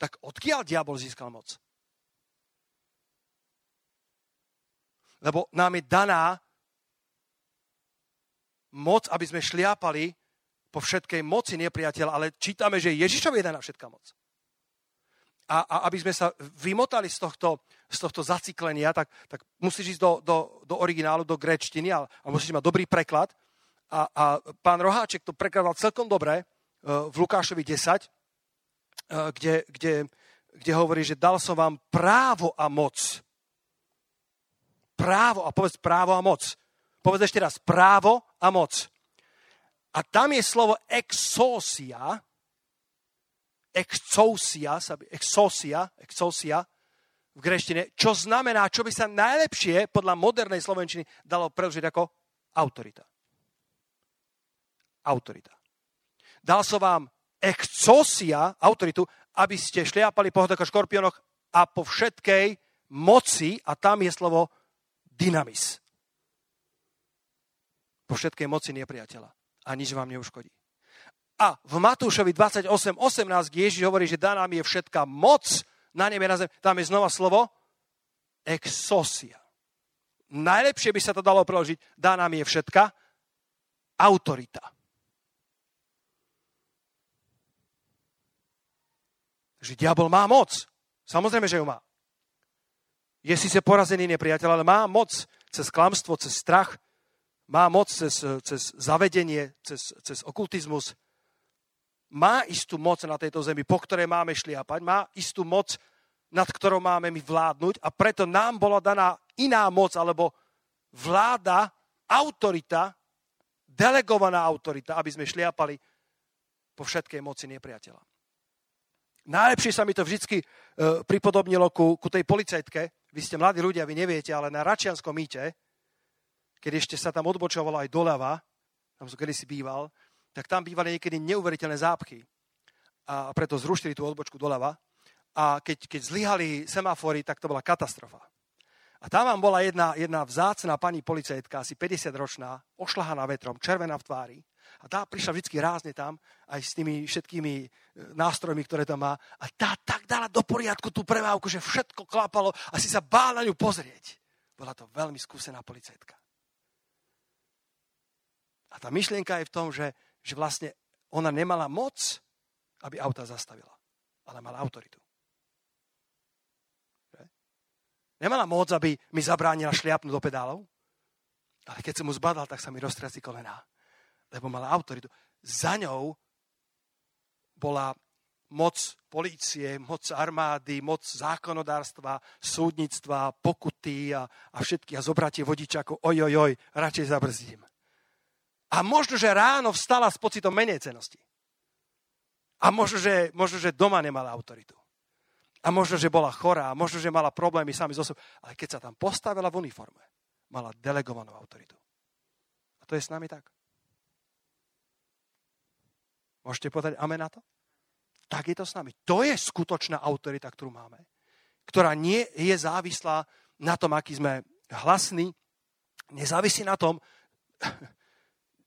Tak odkiaľ diabol získal moc? Lebo nám je daná moc, aby sme šliapali po všetkej moci nepriateľa, ale čítame, že Ježišovi je daná všetká moc. A, a aby sme sa vymotali z tohto, z tohto zaciklenia, tak, tak musíš ísť do, do, do originálu, do gréčtiny a, a musíš mať dobrý preklad. A, a pán Roháček to prekladal celkom dobre uh, v Lukášovi 10, kde, kde, kde hovorí, že dal som vám právo a moc. Právo, a povedz právo a moc. Povedz ešte raz, právo a moc. A tam je slovo exosia, exosia, exosia, exosia v greštine, čo znamená, čo by sa najlepšie podľa modernej slovenčiny dalo preložiť ako autorita. Autorita. Dal som vám exosia, autoritu, aby ste šliapali po hodok škorpiónoch a po všetkej moci, a tam je slovo dynamis. Po všetkej moci nepriateľa. A nič vám neuškodí. A v Matúšovi 28.18 Ježiš hovorí, že daná mi je všetká moc na nebe, na zem. Tam je znova slovo exosia. Najlepšie by sa to dalo preložiť, daná mi je všetka autorita. že diabol má moc. Samozrejme, že ju má. Je síce porazený nepriateľ, ale má moc cez klamstvo, cez strach, má moc cez, cez zavedenie, cez, cez okultizmus. Má istú moc na tejto zemi, po ktorej máme šliapať, má istú moc, nad ktorou máme my vládnuť a preto nám bola daná iná moc, alebo vláda, autorita, delegovaná autorita, aby sme šliapali po všetkej moci nepriateľa. Najlepšie sa mi to vždy uh, pripodobnilo ku, ku tej policajtke. Vy ste mladí ľudia, vy neviete, ale na Račianskom mýte, keď ešte sa tam odbočovalo aj doľava, tam som kedysi býval, tak tam bývali niekedy neuveriteľné zápchy. A preto zrušili tú odbočku doľava. A keď, keď zlyhali semafory, tak to bola katastrofa. A tam vám bola jedna, jedna vzácná pani policajtka, asi 50-ročná, ošlahaná vetrom, červená v tvári. A tá prišla vždy rázne tam, aj s tými všetkými e, nástrojmi, ktoré tam má. A tá tak dala do poriadku tú premávku, že všetko klapalo a si sa bál ňu pozrieť. Bola to veľmi skúsená policajtka. A tá myšlienka je v tom, že, že vlastne ona nemala moc, aby auta zastavila, ale mala autoritu. Nemala moc, aby mi zabránila šliapnúť do pedálov, ale keď som mu zbadal, tak sa mi roztrací kolená lebo mala autoritu. Za ňou bola moc polície, moc armády, moc zákonodárstva, súdnictva, pokuty a, a všetky a zobratie vodičákov, oj, oj, oj, radšej zabrzdím. A možno, že ráno vstala s pocitom menej cenosti. A možno, že, možno, že doma nemala autoritu. A možno, že bola chorá, a možno, že mala problémy sami so sebou. Ale keď sa tam postavila v uniforme, mala delegovanú autoritu. A to je s nami tak. Môžete povedať amen na to? Tak je to s nami. To je skutočná autorita, ktorú máme. Ktorá nie je závislá na tom, aký sme hlasní. Nezávisí na tom,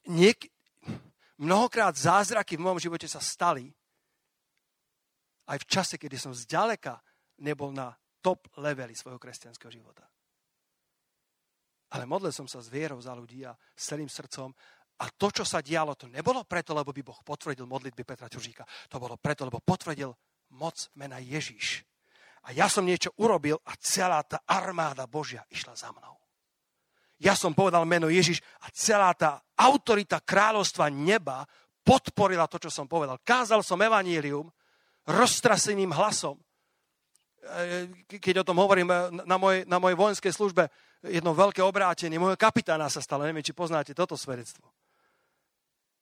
niek- mnohokrát zázraky v môjom živote sa stali aj v čase, kedy som zďaleka nebol na top leveli svojho kresťanského života. Ale modlil som sa s vierou za ľudí a s celým srdcom a to, čo sa dialo, to nebolo preto, lebo by Boh potvrdil modlitby Petra Ťužíka. To bolo preto, lebo potvrdil moc mena Ježíš. A ja som niečo urobil a celá tá armáda Božia išla za mnou. Ja som povedal meno Ježiš a celá tá autorita kráľovstva neba podporila to, čo som povedal. Kázal som evanílium roztraseným hlasom. E, keď o tom hovorím e, na mojej, na mojej vojenskej službe, jedno veľké obrátenie, môjho kapitána sa stalo, neviem, či poznáte toto svedectvo.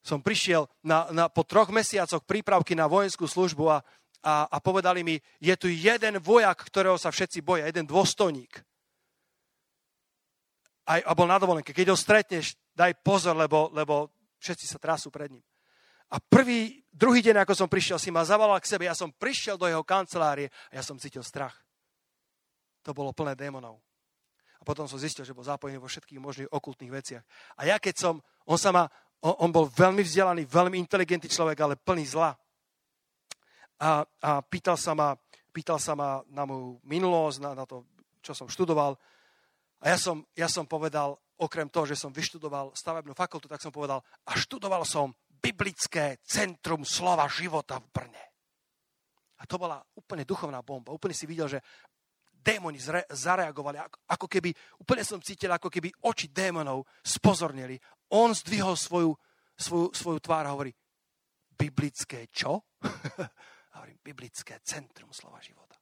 Som prišiel na, na, po troch mesiacoch prípravky na vojenskú službu a, a, a povedali mi, je tu jeden vojak, ktorého sa všetci boja, jeden dôstojník. A, a bol na dovolenke. Keď ho stretneš, daj pozor, lebo, lebo všetci sa trasú pred ním. A prvý, druhý deň, ako som prišiel, si ma zavolal k sebe. Ja som prišiel do jeho kancelárie a ja som cítil strach. To bolo plné démonov. A potom som zistil, že bol zapojený vo všetkých možných okultných veciach. A ja keď som, on sa ma, on, on bol veľmi vzdelaný, veľmi inteligentný človek, ale plný zla. A, a pýtal, sa ma, pýtal sa ma na moju minulosť, na, na to, čo som študoval. A ja som, ja som povedal, okrem toho, že som vyštudoval stavebnú fakultu, tak som povedal, a študoval som biblické centrum slova života v Brne. A to bola úplne duchovná bomba. Úplne si videl, že démoni zre, zareagovali, ako, ako keby, úplne som cítil, ako keby oči démonov spozornili. On zdvihol svoju, svoju, svoju tvár a hovorí, biblické čo? *laughs* a hovorím, biblické centrum slova života.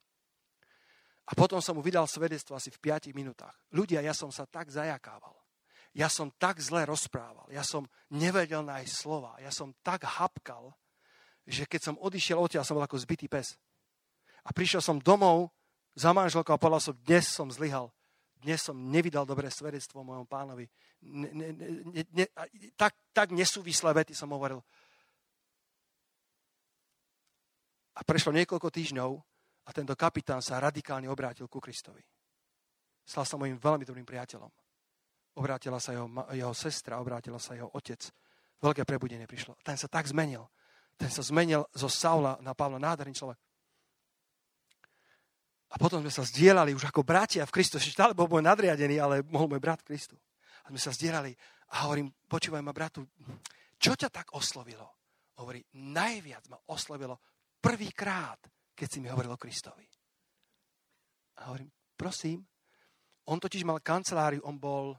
A potom som mu vydal svedectvo asi v 5 minútach. Ľudia, ja som sa tak zajakával ja som tak zle rozprával, ja som nevedel nájsť slova, ja som tak hapkal, že keď som odišiel odtiaľ, som bol ako zbytý pes. A prišiel som domov za manželkou a povedal som, dnes som zlyhal. Dnes som nevydal dobré svedectvo mojom pánovi. Ne, ne, ne, ne, tak, tak nesúvislé vety som hovoril. A prešlo niekoľko týždňov a tento kapitán sa radikálne obrátil ku Kristovi. Stal sa mojim veľmi dobrým priateľom. Obrátila sa jeho, jeho sestra, obrátila sa jeho otec. Veľké prebudenie prišlo. Ten sa tak zmenil. Ten sa zmenil zo Saula na Pavla, nádherný človek. A potom sme sa zdieľali už ako bratia v Kristu. Stále bol môj nadriadený, ale mohol môj brat Kristu. A sme sa zdieľali a hovorím, počúvaj ma bratu, čo ťa tak oslovilo? Hovorí, najviac ma oslovilo prvýkrát, keď si mi hovoril o Kristovi. A hovorím, prosím, on totiž mal kanceláriu, on bol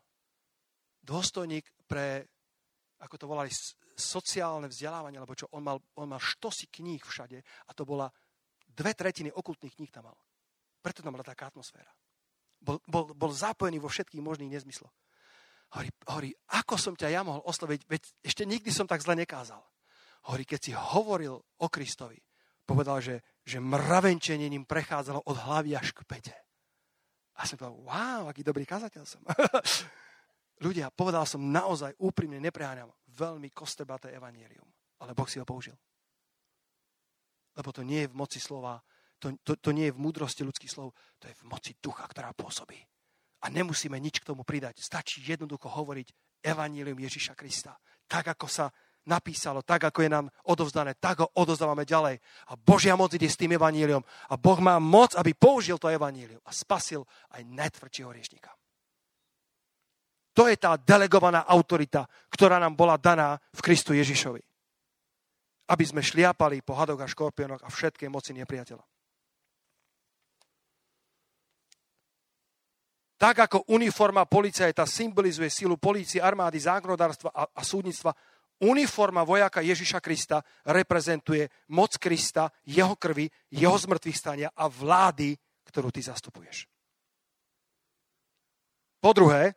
dôstojník pre, ako to volali, sociálne vzdelávanie, alebo čo, on mal, on mal štosy kníh všade a to bola dve tretiny okultných kníh tam mal. Preto tam bola taká atmosféra. Bol, bol, bol zapojený vo všetkých možných nezmysloch. Hovorí, hovorí, ako som ťa ja mohol osloviť, veď ešte nikdy som tak zle nekázal. Hovorí, keď si hovoril o Kristovi, povedal, že, že mravenčenie ním prechádzalo od hlavy až k pete. A som povedal, wow, aký dobrý kazateľ som. *laughs* Ľudia, povedal som naozaj úprimne, nepreháňam, veľmi kostebaté evanílium. Ale Boh si ho použil. Lebo to nie je v moci slova, to, to, to nie je v múdrosti ľudských slov, to je v moci ducha, ktorá pôsobí. A nemusíme nič k tomu pridať. Stačí jednoducho hovoriť evanílium Ježiša Krista. Tak, ako sa napísalo, tak, ako je nám odovzdané, tak ho odovzdávame ďalej. A Božia moc ide s tým evaníliom. A Boh má moc, aby použil to evanílium a spasil aj najtvrdšieho riešnika. To je tá delegovaná autorita, ktorá nám bola daná v Kristu Ježišovi. Aby sme šliapali po hadoch a škorpiónoch a všetkej moci nepriateľa. Tak ako uniforma policajta symbolizuje silu polície, armády, zákonodárstva a, a súdnictva, uniforma vojaka Ježiša Krista reprezentuje moc Krista, jeho krvi, jeho zmrtvých stania a vlády, ktorú ty zastupuješ. Po druhé,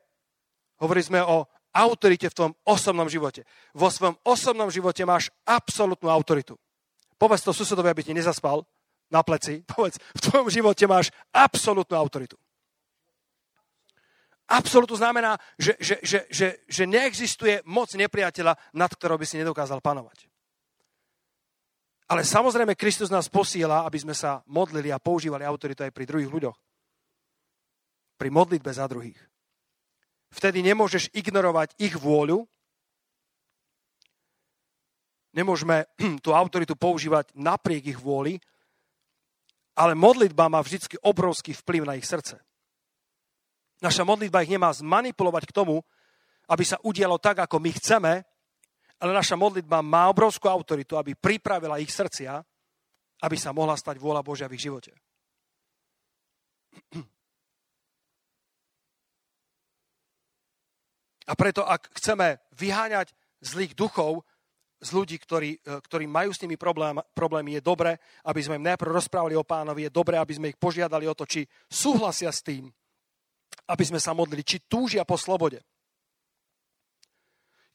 Hovorili sme o autorite v tom osobnom živote. Vo svojom osobnom živote máš absolútnu autoritu. Povedz to susedovi, aby ti nezaspal na pleci. *laughs* Povedz, v tvojom živote máš absolútnu autoritu. Absolútnu znamená, že, že, že, že, že neexistuje moc nepriateľa, nad ktorou by si nedokázal panovať. Ale samozrejme, Kristus nás posiela, aby sme sa modlili a používali autoritu aj pri druhých ľuďoch. Pri modlitbe za druhých. Vtedy nemôžeš ignorovať ich vôľu. Nemôžeme *clears throat* tú autoritu používať napriek ich vôli, ale modlitba má vždy obrovský vplyv na ich srdce. Naša modlitba ich nemá zmanipulovať k tomu, aby sa udialo tak, ako my chceme, ale naša modlitba má obrovskú autoritu, aby pripravila ich srdcia, aby sa mohla stať vôľa Božia v ich živote. A preto, ak chceme vyháňať zlých duchov, z ľudí, ktorí, e, ktorí majú s nimi problém, problémy, je dobre, aby sme im najprv rozprávali o pánovi, je dobre, aby sme ich požiadali o to, či súhlasia s tým, aby sme sa modlili, či túžia po slobode.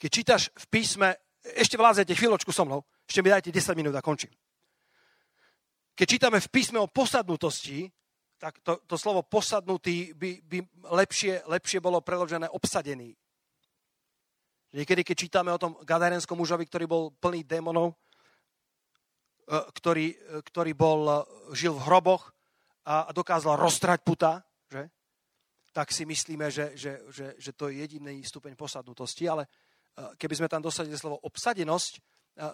Keď čítaš v písme, ešte vládzajte chvíľočku so mnou, ešte mi dajte 10 minút a končím. Keď čítame v písme o posadnutosti, tak to, to slovo posadnutý by, by lepšie, lepšie bolo preložené obsadený. Niekedy, keď čítame o tom gadarenskom mužovi, ktorý bol plný démonov, e, ktorý, e, ktorý bol, e, žil v hroboch a dokázal roztrať puta, že? Tak si myslíme, že, že, že, že to je jediný stupeň posadnutosti, ale keby sme tam dosadili slovo obsadenosť,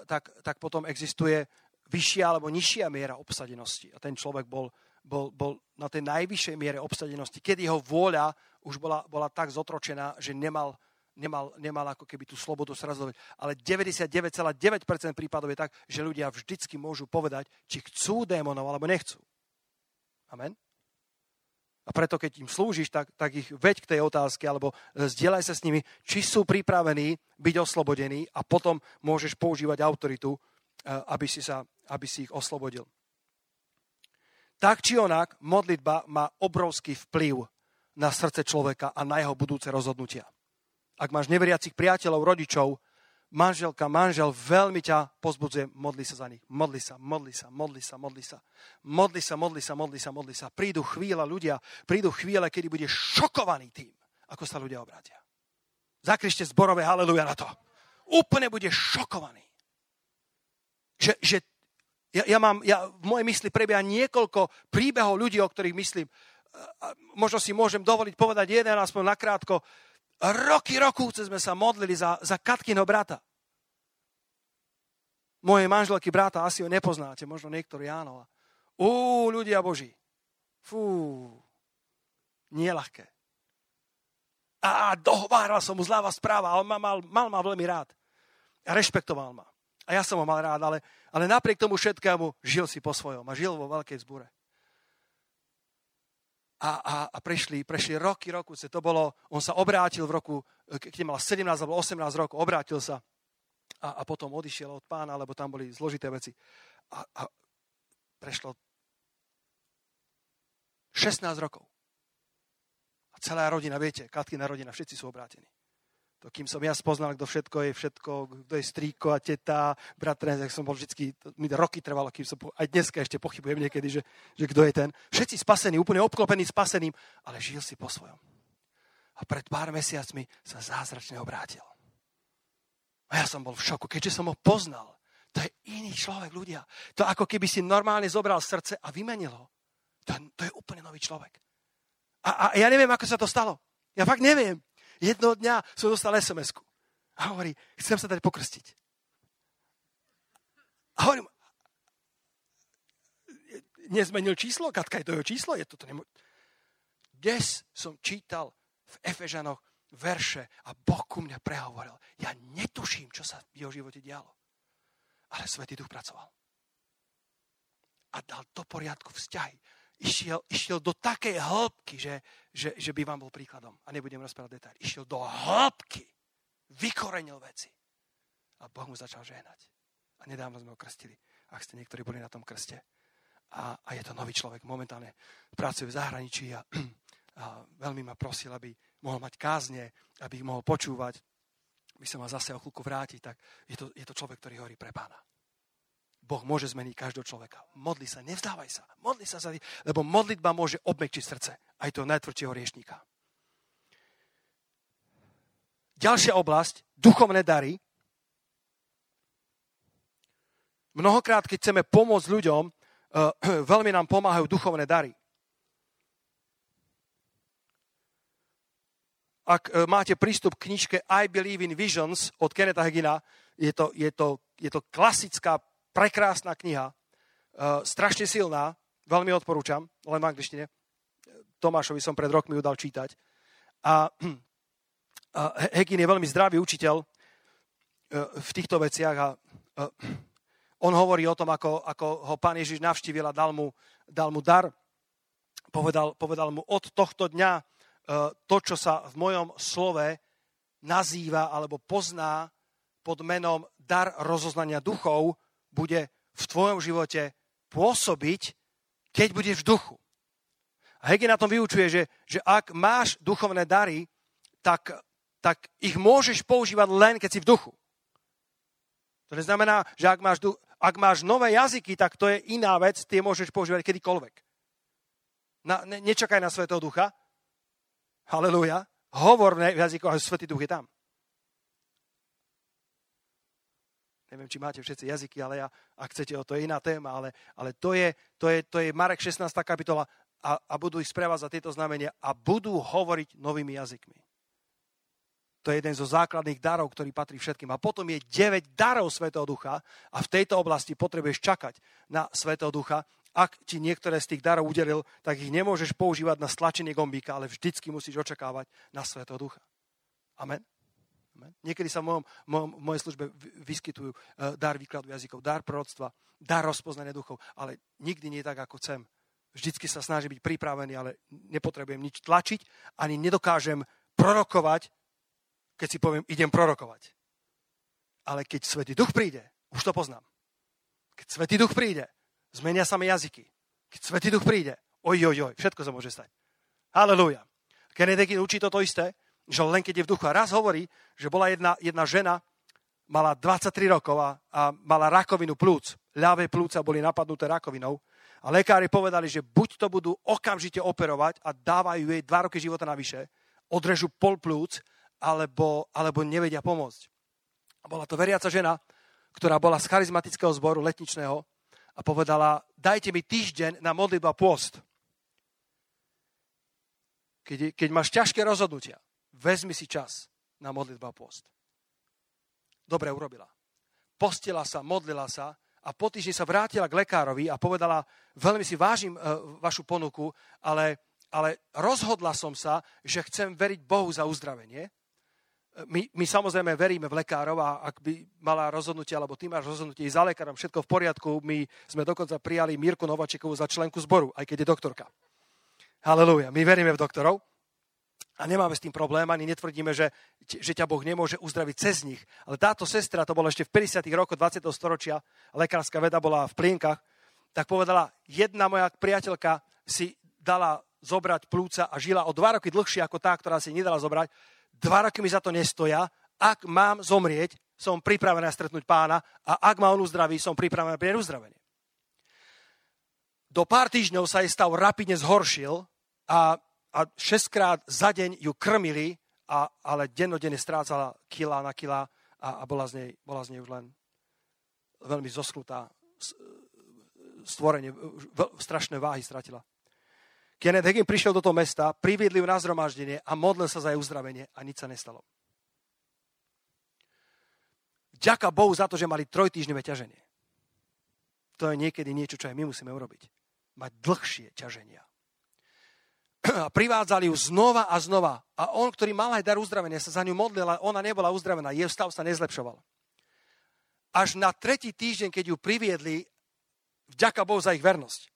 tak, tak potom existuje vyššia alebo nižšia miera obsadenosti. A ten človek bol, bol, bol na tej najvyššej miere obsadenosti, keď jeho vôľa už bola, bola tak zotročená, že nemal nemal, nemal ako keby tú slobodu srazovať. Ale 99,9% prípadov je tak, že ľudia vždycky môžu povedať, či chcú démonov alebo nechcú. Amen? A preto, keď im slúžiš, tak, tak ich veď k tej otázke, alebo zdieľaj sa s nimi, či sú pripravení byť oslobodení a potom môžeš používať autoritu, eh, aby si, sa, aby si ich oslobodil. Tak či onak, modlitba má obrovský vplyv na srdce človeka a na jeho budúce rozhodnutia ak máš neveriacich priateľov, rodičov, manželka, manžel veľmi ťa pozbudzuje, modli sa za nich. Modli sa, modli sa, modli sa, modli sa. Modli sa, modli sa, modli sa, modli sa. Prídu chvíľa ľudia, prídu chvíle, kedy budeš šokovaný tým, ako sa ľudia obrátia. Zakrište zborové haleluja na to. Úplne budeš šokovaný. Že, že ja, ja mám, ja, v mojej mysli prebieha niekoľko príbehov ľudí, o ktorých myslím. Možno si môžem dovoliť povedať jeden, aspoň nakrátko roky, rokúce sme sa modlili za, za Katkino brata. Moje manželky brata asi ho nepoznáte, možno niektorí áno. Ú, ľudia Boží. Fú, nie ľahké. A dohováral som mu zľava správa, ale mal, mal, mal ma veľmi rád. A rešpektoval ma. A ja som ho mal rád, ale, ale napriek tomu všetkému žil si po svojom a žil vo veľkej zbure a, a, a prešli, prešli roky, roku. To bolo, on sa obrátil v roku, keď mal 17 alebo 18 rokov, obrátil sa a, a potom odišiel od pána, lebo tam boli zložité veci. A, a prešlo 16 rokov. A celá rodina, viete, Katkina rodina, všetci sú obrátení. To, kým som ja spoznal, kto všetko je, všetko, kto je strýko a teta, bratrenec, jak som bol vždycky, mi roky trvalo, kým som, aj dneska ešte pochybujem niekedy, že, že kto je ten. Všetci spasení, úplne obklopení spaseným, ale žil si po svojom. A pred pár mesiacmi sa zázračne obrátil. A ja som bol v šoku, keďže som ho poznal. To je iný človek, ľudia. To ako keby si normálne zobral srdce a vymenil ho. To, to je úplne nový človek. A, a ja neviem, ako sa to stalo. Ja fakt neviem. Jednoho dňa som dostal sms A hovorí, chcem sa dať pokrstiť. A hovorím, nezmenil číslo? Katka, je to jeho číslo? Je to, to nemo... Dnes som čítal v Efežanoch verše a Boh ku mne prehovoril. Ja netuším, čo sa v jeho živote dialo. Ale Svetý Duch pracoval. A dal do poriadku vzťahy išiel, išiel do takej hĺbky, že, že, že by vám bol príkladom. A nebudem rozprávať detaily. Išiel do hĺbky. Vykorenil veci. A Boh mu začal žehnať. A nedávno sme ho krstili. Ak ste niektorí boli na tom krste. A, a je to nový človek. Momentálne pracuje v zahraničí a, *clears throat* a veľmi ma prosil, aby mohol mať kázne, aby ich mohol počúvať. By som ma zase o chvíľku vrátiť, tak je to, je to človek, ktorý hovorí pre pána. Boh môže zmeniť každého človeka. Modli sa, nevzdávaj sa. Modli sa, za lebo modlitba môže obmekčiť srdce aj toho najtvrdšieho riešníka. Ďalšia oblasť, duchovné dary. Mnohokrát, keď chceme pomôcť ľuďom, eh, *clears throat* veľmi nám pomáhajú duchovné dary. Ak eh, máte prístup k knižke I Believe in Visions od Kenneta Hagina, je to, je to, je to klasická prekrásna kniha, uh, strašne silná, veľmi odporúčam, len v angličtine. Tomášovi som pred rokmi ju dal čítať. A, Hegin je veľmi zdravý učiteľ uh, v týchto veciach a uh, on hovorí o tom, ako, ako ho pán Ježiš navštívil a dal mu, dal mu dar. Povedal, povedal mu od tohto dňa to, čo sa v mojom slove nazýva alebo pozná pod menom dar rozoznania duchov bude v tvojom živote pôsobiť, keď budeš v duchu. A Hegel na tom vyučuje, že, že ak máš duchovné dary, tak, tak ich môžeš používať len, keď si v duchu. To neznamená, že ak máš, ak máš nové jazyky, tak to je iná vec, tie môžeš používať kedykoľvek. Na, ne, nečakaj na Svetého Ducha. Halelúja. Hovor v jazykoch, a Svetý Duch je tam. Neviem, či máte všetci jazyky, ale ja, ak chcete, o to je iná téma, ale, ale to, je, to, je, to je Marek 16. kapitola a, a budú ich sprevázať tieto znamenia a budú hovoriť novými jazykmi. To je jeden zo základných darov, ktorý patrí všetkým. A potom je 9 darov Svetého Ducha a v tejto oblasti potrebuješ čakať na Svetého Ducha. Ak ti niektoré z tých darov udelil, tak ich nemôžeš používať na stlačenie gombíka, ale vždycky musíš očakávať na Svetého Ducha. Amen. Niekedy sa v, mojom, mojom, v mojej službe vyskytujú uh, dar výkladu jazykov, dar proroctva, dar rozpoznania duchov, ale nikdy nie tak, ako chcem. Vždycky sa snažím byť pripravený, ale nepotrebujem nič tlačiť, ani nedokážem prorokovať, keď si poviem, idem prorokovať. Ale keď Svetý Duch príde, už to poznám. Keď Svetý Duch príde, zmenia sa mi jazyky. Keď Svetý Duch príde, oj, oj, oj, všetko sa môže stať. Halelúja. Kennedy učí toto isté, že len keď je v duchu. A raz hovorí, že bola jedna, jedna žena, mala 23 rokov a, a mala rakovinu plúc. Ľavé plúca boli napadnuté rakovinou. A lekári povedali, že buď to budú okamžite operovať a dávajú jej dva roky života navyše, odrežu pol plúc, alebo, alebo nevedia pomôcť. A bola to veriaca žena, ktorá bola z charizmatického zboru letničného a povedala, dajte mi týždeň na modlitba post. Keď, keď máš ťažké rozhodnutia, vezmi si čas na modlitba a post. Dobre urobila. Postila sa, modlila sa a po týždni sa vrátila k lekárovi a povedala, veľmi si vážim uh, vašu ponuku, ale, ale rozhodla som sa, že chcem veriť Bohu za uzdravenie. My, my samozrejme veríme v lekárov a ak by mala rozhodnutie, alebo ty máš rozhodnutie za lekárom, všetko v poriadku, my sme dokonca prijali Mirku Novačekovú za členku zboru, aj keď je doktorka. Halelúja, my veríme v doktorov. A nemáme s tým problém, ani netvrdíme, že, že ťa Boh nemôže uzdraviť cez nich. Ale táto sestra, to bolo ešte v 50. rokoch 20. storočia, lekárska veda bola v plienkach, tak povedala, jedna moja priateľka si dala zobrať plúca a žila o dva roky dlhšie ako tá, ktorá si nedala zobrať. Dva roky mi za to nestoja. Ak mám zomrieť, som pripravená stretnúť pána a ak ma on uzdraví, som pripravená pre uzdravenie. Do pár týždňov sa jej stav rapidne zhoršil a a šestkrát za deň ju krmili, a, ale dennodenne strácala kila na kila a, a bola, z nej, bola z nej už len veľmi zosknutá stvorenie, strašné váhy stratila. Kenneth Hagin prišiel do toho mesta, priviedli ju na zhromaždenie a modlil sa za jej uzdravenie a nič sa nestalo. Ďaká Bohu za to, že mali trojtýždňové ťaženie. To je niekedy niečo, čo aj my musíme urobiť. Mať dlhšie ťaženia. *clears throat* a privádzali ju znova a znova. A on, ktorý mal aj dar uzdravenia, sa za ňu modlil, ale ona nebola uzdravená. Jej stav sa nezlepšoval. Až na tretí týždeň, keď ju priviedli, vďaka Bohu za ich vernosť.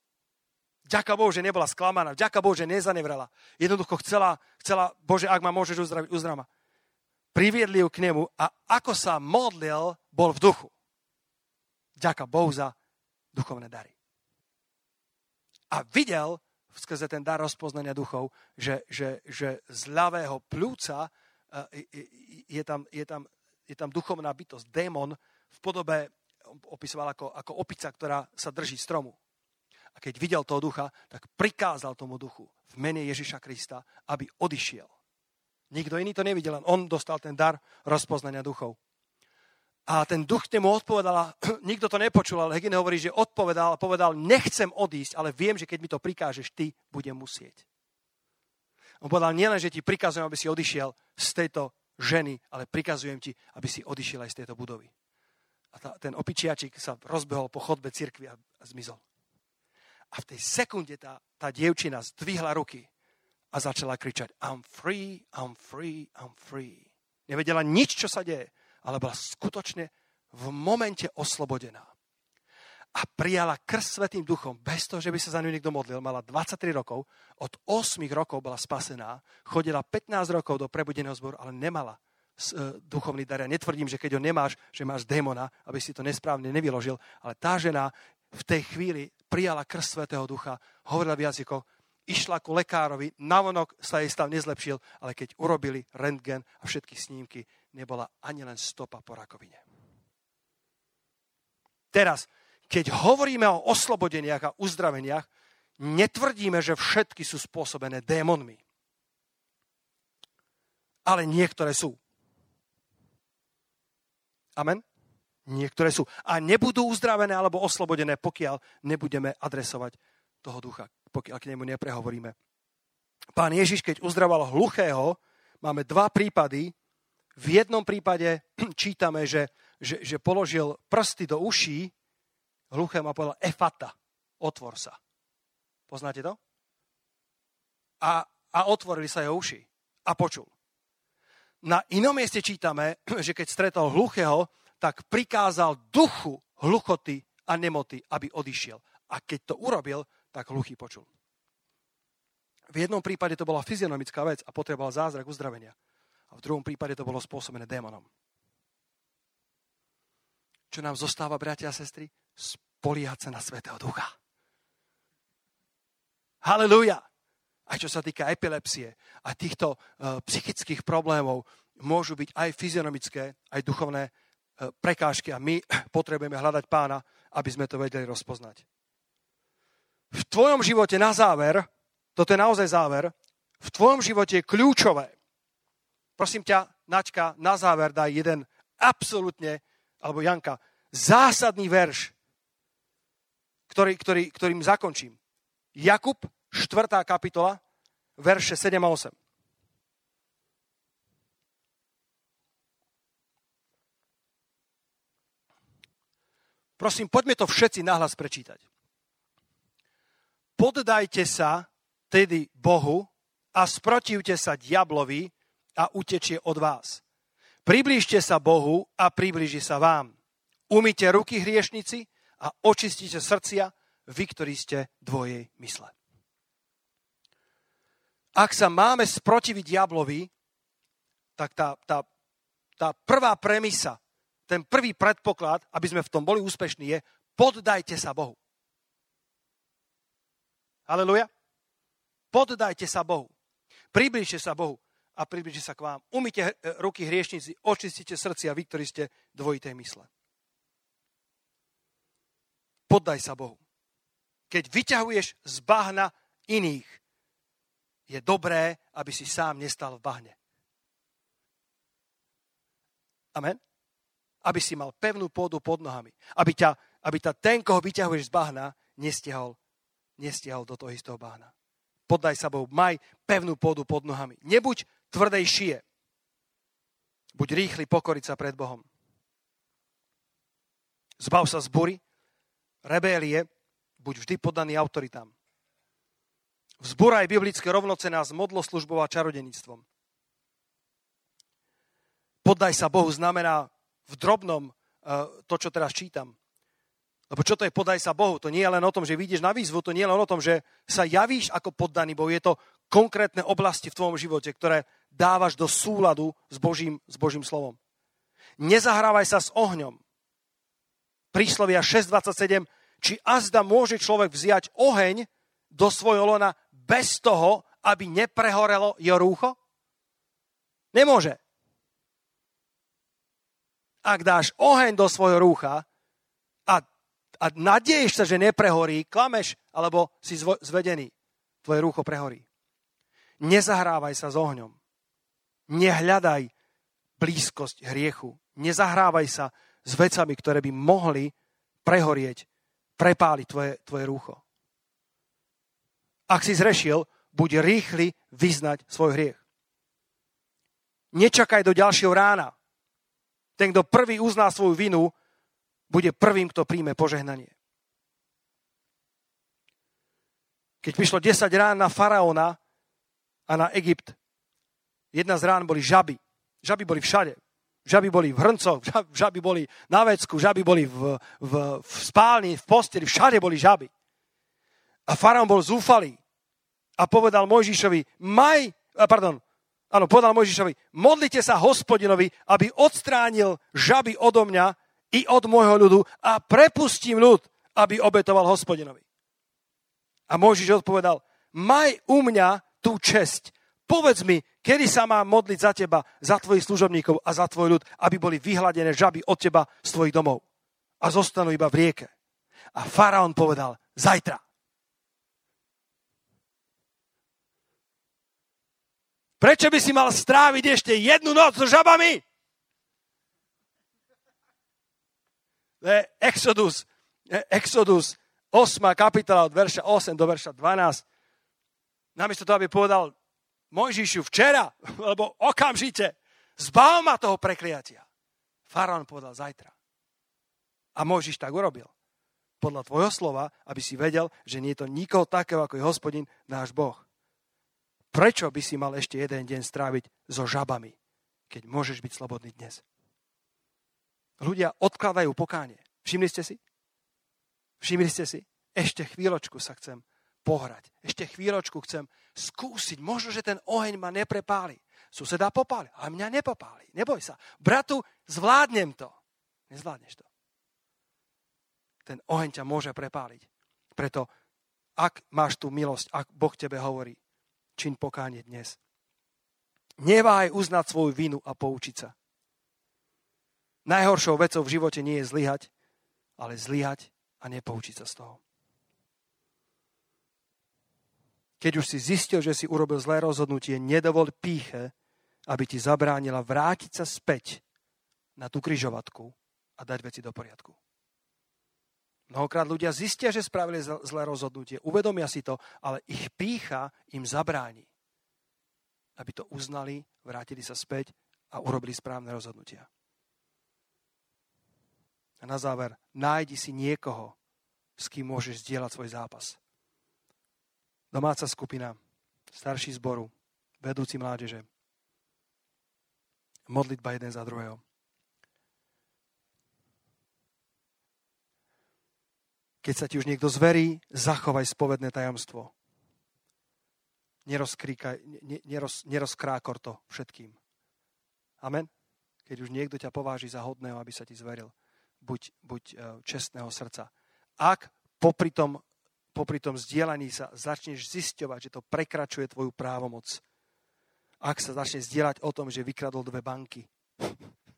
Vďaka Bohu, že nebola sklamaná. Vďaka Bohu, že nezanevrala. Jednoducho chcela, chcela Bože, ak ma môžeš uzdraviť, uzdrava. Priviedli ju k nemu a ako sa modlil, bol v duchu. Vďaka Bohu za duchovné dary. A videl, skrze ten dar rozpoznania duchov, že, že, že z ľavého plúca e, je tam, je, tam, je tam duchovná bytosť, démon v podobe, opisoval ako, ako opica, ktorá sa drží stromu. A keď videl toho ducha, tak prikázal tomu duchu v mene Ježiša Krista, aby odišiel. Nikto iný to nevidel, len on dostal ten dar rozpoznania duchov. A ten duch nemu odpovedal, a *clears throat* nikto to nepočul, ale Hegine hovorí, že odpovedal a povedal, nechcem odísť, ale viem, že keď mi to prikážeš, ty budem musieť. On povedal, nielen, že ti prikazujem, aby si odišiel z tejto ženy, ale prikazujem ti, aby si odišiel aj z tejto budovy. A tá, ten opičiačik sa rozbehol po chodbe cirkvi a, a zmizol. A v tej sekunde tá, tá dievčina zdvihla ruky a začala kričať I'm free, I'm free, I'm free. Nevedela nič, čo sa deje ale bola skutočne v momente oslobodená. A prijala krst Svetým duchom bez toho, že by sa za ňu niekto modlil. Mala 23 rokov, od 8 rokov bola spasená, chodila 15 rokov do prebudeného zboru, ale nemala duchovný dar. Ja netvrdím, že keď ho nemáš, že máš démona, aby si to nesprávne nevyložil, ale tá žena v tej chvíli prijala krst Svetého Ducha, hovorila v jazykoch, išla ku lekárovi, navonok sa jej stav nezlepšil, ale keď urobili rentgen a všetky snímky, nebola ani len stopa po rakovine. Teraz, keď hovoríme o oslobodeniach a uzdraveniach, netvrdíme, že všetky sú spôsobené démonmi. Ale niektoré sú. Amen? Niektoré sú. A nebudú uzdravené alebo oslobodené, pokiaľ nebudeme adresovať toho ducha, pokiaľ k nemu neprehovoríme. Pán Ježiš, keď uzdraval hluchého, máme dva prípady. V jednom prípade *clears throat* čítame, že, že, že položil prsty do uší hluchému a povedal efata, otvor sa. Poznáte to? A, a otvorili sa jeho uši a počul. Na inom mieste čítame, *clears throat* že keď stretol hluchého, tak prikázal duchu hluchoty a nemoty, aby odišiel. A keď to urobil, tak hluchý počul. V jednom prípade to bola fyzionomická vec a potreboval zázrak uzdravenia. A v druhom prípade to bolo spôsobené démonom. Čo nám zostáva, bratia a sestry? Spoliehať sa na Svetého Ducha. Halelúja! Aj čo sa týka epilepsie a týchto uh, psychických problémov, môžu byť aj fyzionomické, aj duchovné E, prekážky a my *clears throat* potrebujeme hľadať pána, aby sme to vedeli rozpoznať. V tvojom živote na záver, toto je naozaj záver, v tvojom živote je kľúčové. Prosím ťa, Načka, na záver daj jeden absolútne, alebo Janka, zásadný verš, ktorý, ktorý, ktorým zakončím. Jakub, 4. kapitola, verše 7 a 8. Prosím, poďme to všetci nahlas prečítať. Poddajte sa tedy Bohu a sprotivte sa diablovi a utečie od vás. Priblížte sa Bohu a priblíži sa vám. Umite ruky hriešnici a očistite srdcia, vy, ktorí ste dvojej mysle. Ak sa máme sprotiviť diablovi, tak tá, tá, tá prvá premisa ten prvý predpoklad, aby sme v tom boli úspešní, je poddajte sa Bohu. Aleluja. Poddajte sa Bohu. Približte sa Bohu a približte sa k vám. Umite ruky hriešnici, očistite srdcia, vy, ktorí ste dvojité mysle. Poddaj sa Bohu. Keď vyťahuješ z bahna iných, je dobré, aby si sám nestal v bahne. Amen aby si mal pevnú pôdu pod nohami. Aby, ťa, aby ťa ten, koho vyťahuješ z bahna, nestiahol, nestiahol do toho istého bahna. Poddaj sa Bohu, maj pevnú pôdu pod nohami. Nebuď tvrdej šie. Buď rýchly pokoriť sa pred Bohom. Zbav sa z bury, rebélie, buď vždy poddaný autoritám. Vzbúraj biblické rovnocená s modloslužbou a čarodenictvom. Poddaj sa Bohu znamená v drobnom eh, to, čo teraz čítam. Lebo čo to je podaj sa Bohu? To nie je len o tom, že vyjdeš na výzvu, to nie je len o tom, že sa javíš ako poddaný Bohu. Je to konkrétne oblasti v tvojom živote, ktoré dávaš do súladu s Božím, s Božím slovom. Nezahrávaj sa s ohňom. Príslovia 6.27. Či azda môže človek vziať oheň do svojho lona bez toho, aby neprehorelo jeho rúcho? Nemôže ak dáš oheň do svojho rúcha a, a nadeješ sa, že neprehorí, klameš alebo si zvedený. Tvoje rúcho prehorí. Nezahrávaj sa s ohňom. Nehľadaj blízkosť hriechu. Nezahrávaj sa s vecami, ktoré by mohli prehorieť, prepáliť tvoje, tvoje rúcho. Ak si zrešil, buď rýchly vyznať svoj hriech. Nečakaj do ďalšieho rána. Ten, kto prvý uzná svoju vinu, bude prvým, kto príjme požehnanie. Keď prišlo 10 rán na faraóna a na Egypt, jedna z rán boli žaby. Žaby boli všade. Žaby boli v hrncoch, *laughs* žaby boli na vecku, žaby boli v, v, v spálni, v posteli, všade boli žaby. A faraón bol zúfalý a povedal Mojžišovi, maj, pardon, áno, povedal Mojžišovi, modlite sa hospodinovi, aby odstránil žaby odo mňa i od môjho ľudu a prepustím ľud, aby obetoval hospodinovi. A Mojžiš odpovedal, maj u mňa tú česť. Povedz mi, kedy sa mám modliť za teba, za tvojich služobníkov a za tvoj ľud, aby boli vyhladené žaby od teba z tvojich domov a zostanú iba v rieke. A faraón povedal, zajtra. Prečo by si mal stráviť ešte jednu noc so žabami? Exodus, Exodus 8. kapitola od verša 8 do verša 12. Namiesto toho, aby povedal Mojžišu včera, *laughs* alebo okamžite, zbav ma toho prekliatia. Faraón povedal zajtra. A Mojžiš tak urobil. Podľa tvojho slova, aby si vedel, že nie je to nikoho takého, ako je hospodin, náš Boh. Prečo by si mal ešte jeden deň stráviť so žabami, keď môžeš byť slobodný dnes? Ľudia odkladajú pokánie. Všimli ste si? Všimli ste si? Ešte chvíľočku sa chcem pohrať. Ešte chvíľočku chcem skúsiť. Možno, že ten oheň ma neprepáli. Suseda popáli, ale mňa nepopáli. Neboj sa. Bratu, zvládnem to. Nezvládneš to. Ten oheň ťa môže prepáliť. Preto, ak máš tú milosť, ak Boh tebe hovorí, čin pokánie dnes. Neváj uznať svoju vinu a poučiť sa. Najhoršou vecou v živote nie je zlyhať, ale zlyhať a nepoučiť sa z toho. Keď už si zistil, že si urobil zlé rozhodnutie, nedovol píche, aby ti zabránila vrátiť sa späť na tú kryžovatku a dať veci do poriadku. Mnohokrát ľudia zistia, že spravili zlé rozhodnutie, uvedomia si to, ale ich pícha im zabráni, aby to uznali, vrátili sa späť a urobili správne rozhodnutia. A na záver, nájdi si niekoho, s kým môžeš zdieľať svoj zápas. Domáca skupina, starší zboru, vedúci mládeže. Modlitba jeden za druhého. Keď sa ti už niekto zverí, zachovaj spovedné tajomstvo. neroz, nerozkrákor to všetkým. Amen? Keď už niekto ťa pováži za hodného, aby sa ti zveril buď, buď e, čestného srdca. Ak popri tom, popri tom zdieľaní sa začneš zisťovať, že to prekračuje tvoju právomoc, ak sa začne zdieľať o tom, že vykradol dve banky,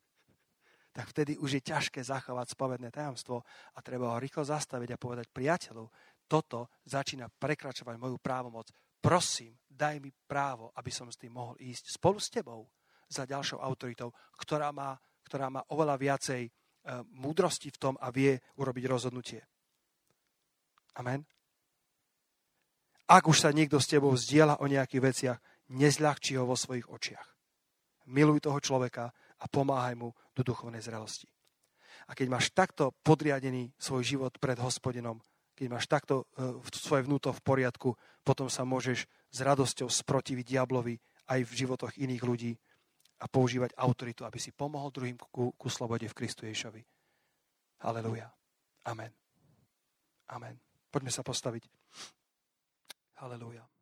*laughs* tak vtedy už je ťažké zachovať spovedné tajomstvo a treba ho rýchlo zastaviť a povedať priateľu, toto začína prekračovať moju právomoc. Prosím, daj mi právo, aby som s tým mohol ísť spolu s tebou za ďalšou autoritou, ktorá má, ktorá má oveľa viacej Eh, múdrosti v tom a vie urobiť rozhodnutie. Amen. Ak už sa niekto s tebou zdieľa o nejakých veciach, nezľahčí ho vo svojich očiach. Miluj toho človeka a pomáhaj mu do duchovnej zrelosti. A keď máš takto podriadený svoj život pred hospodinom, keď máš takto uh, svoje vnúto v poriadku, potom sa môžeš s radosťou sprotiviť diablovi aj v životoch iných ľudí a používať autoritu, aby si pomohol druhým ku, ku slobode v Kristu Ježovi. Haleluja. Amen. Amen. Poďme sa postaviť. Haleluja.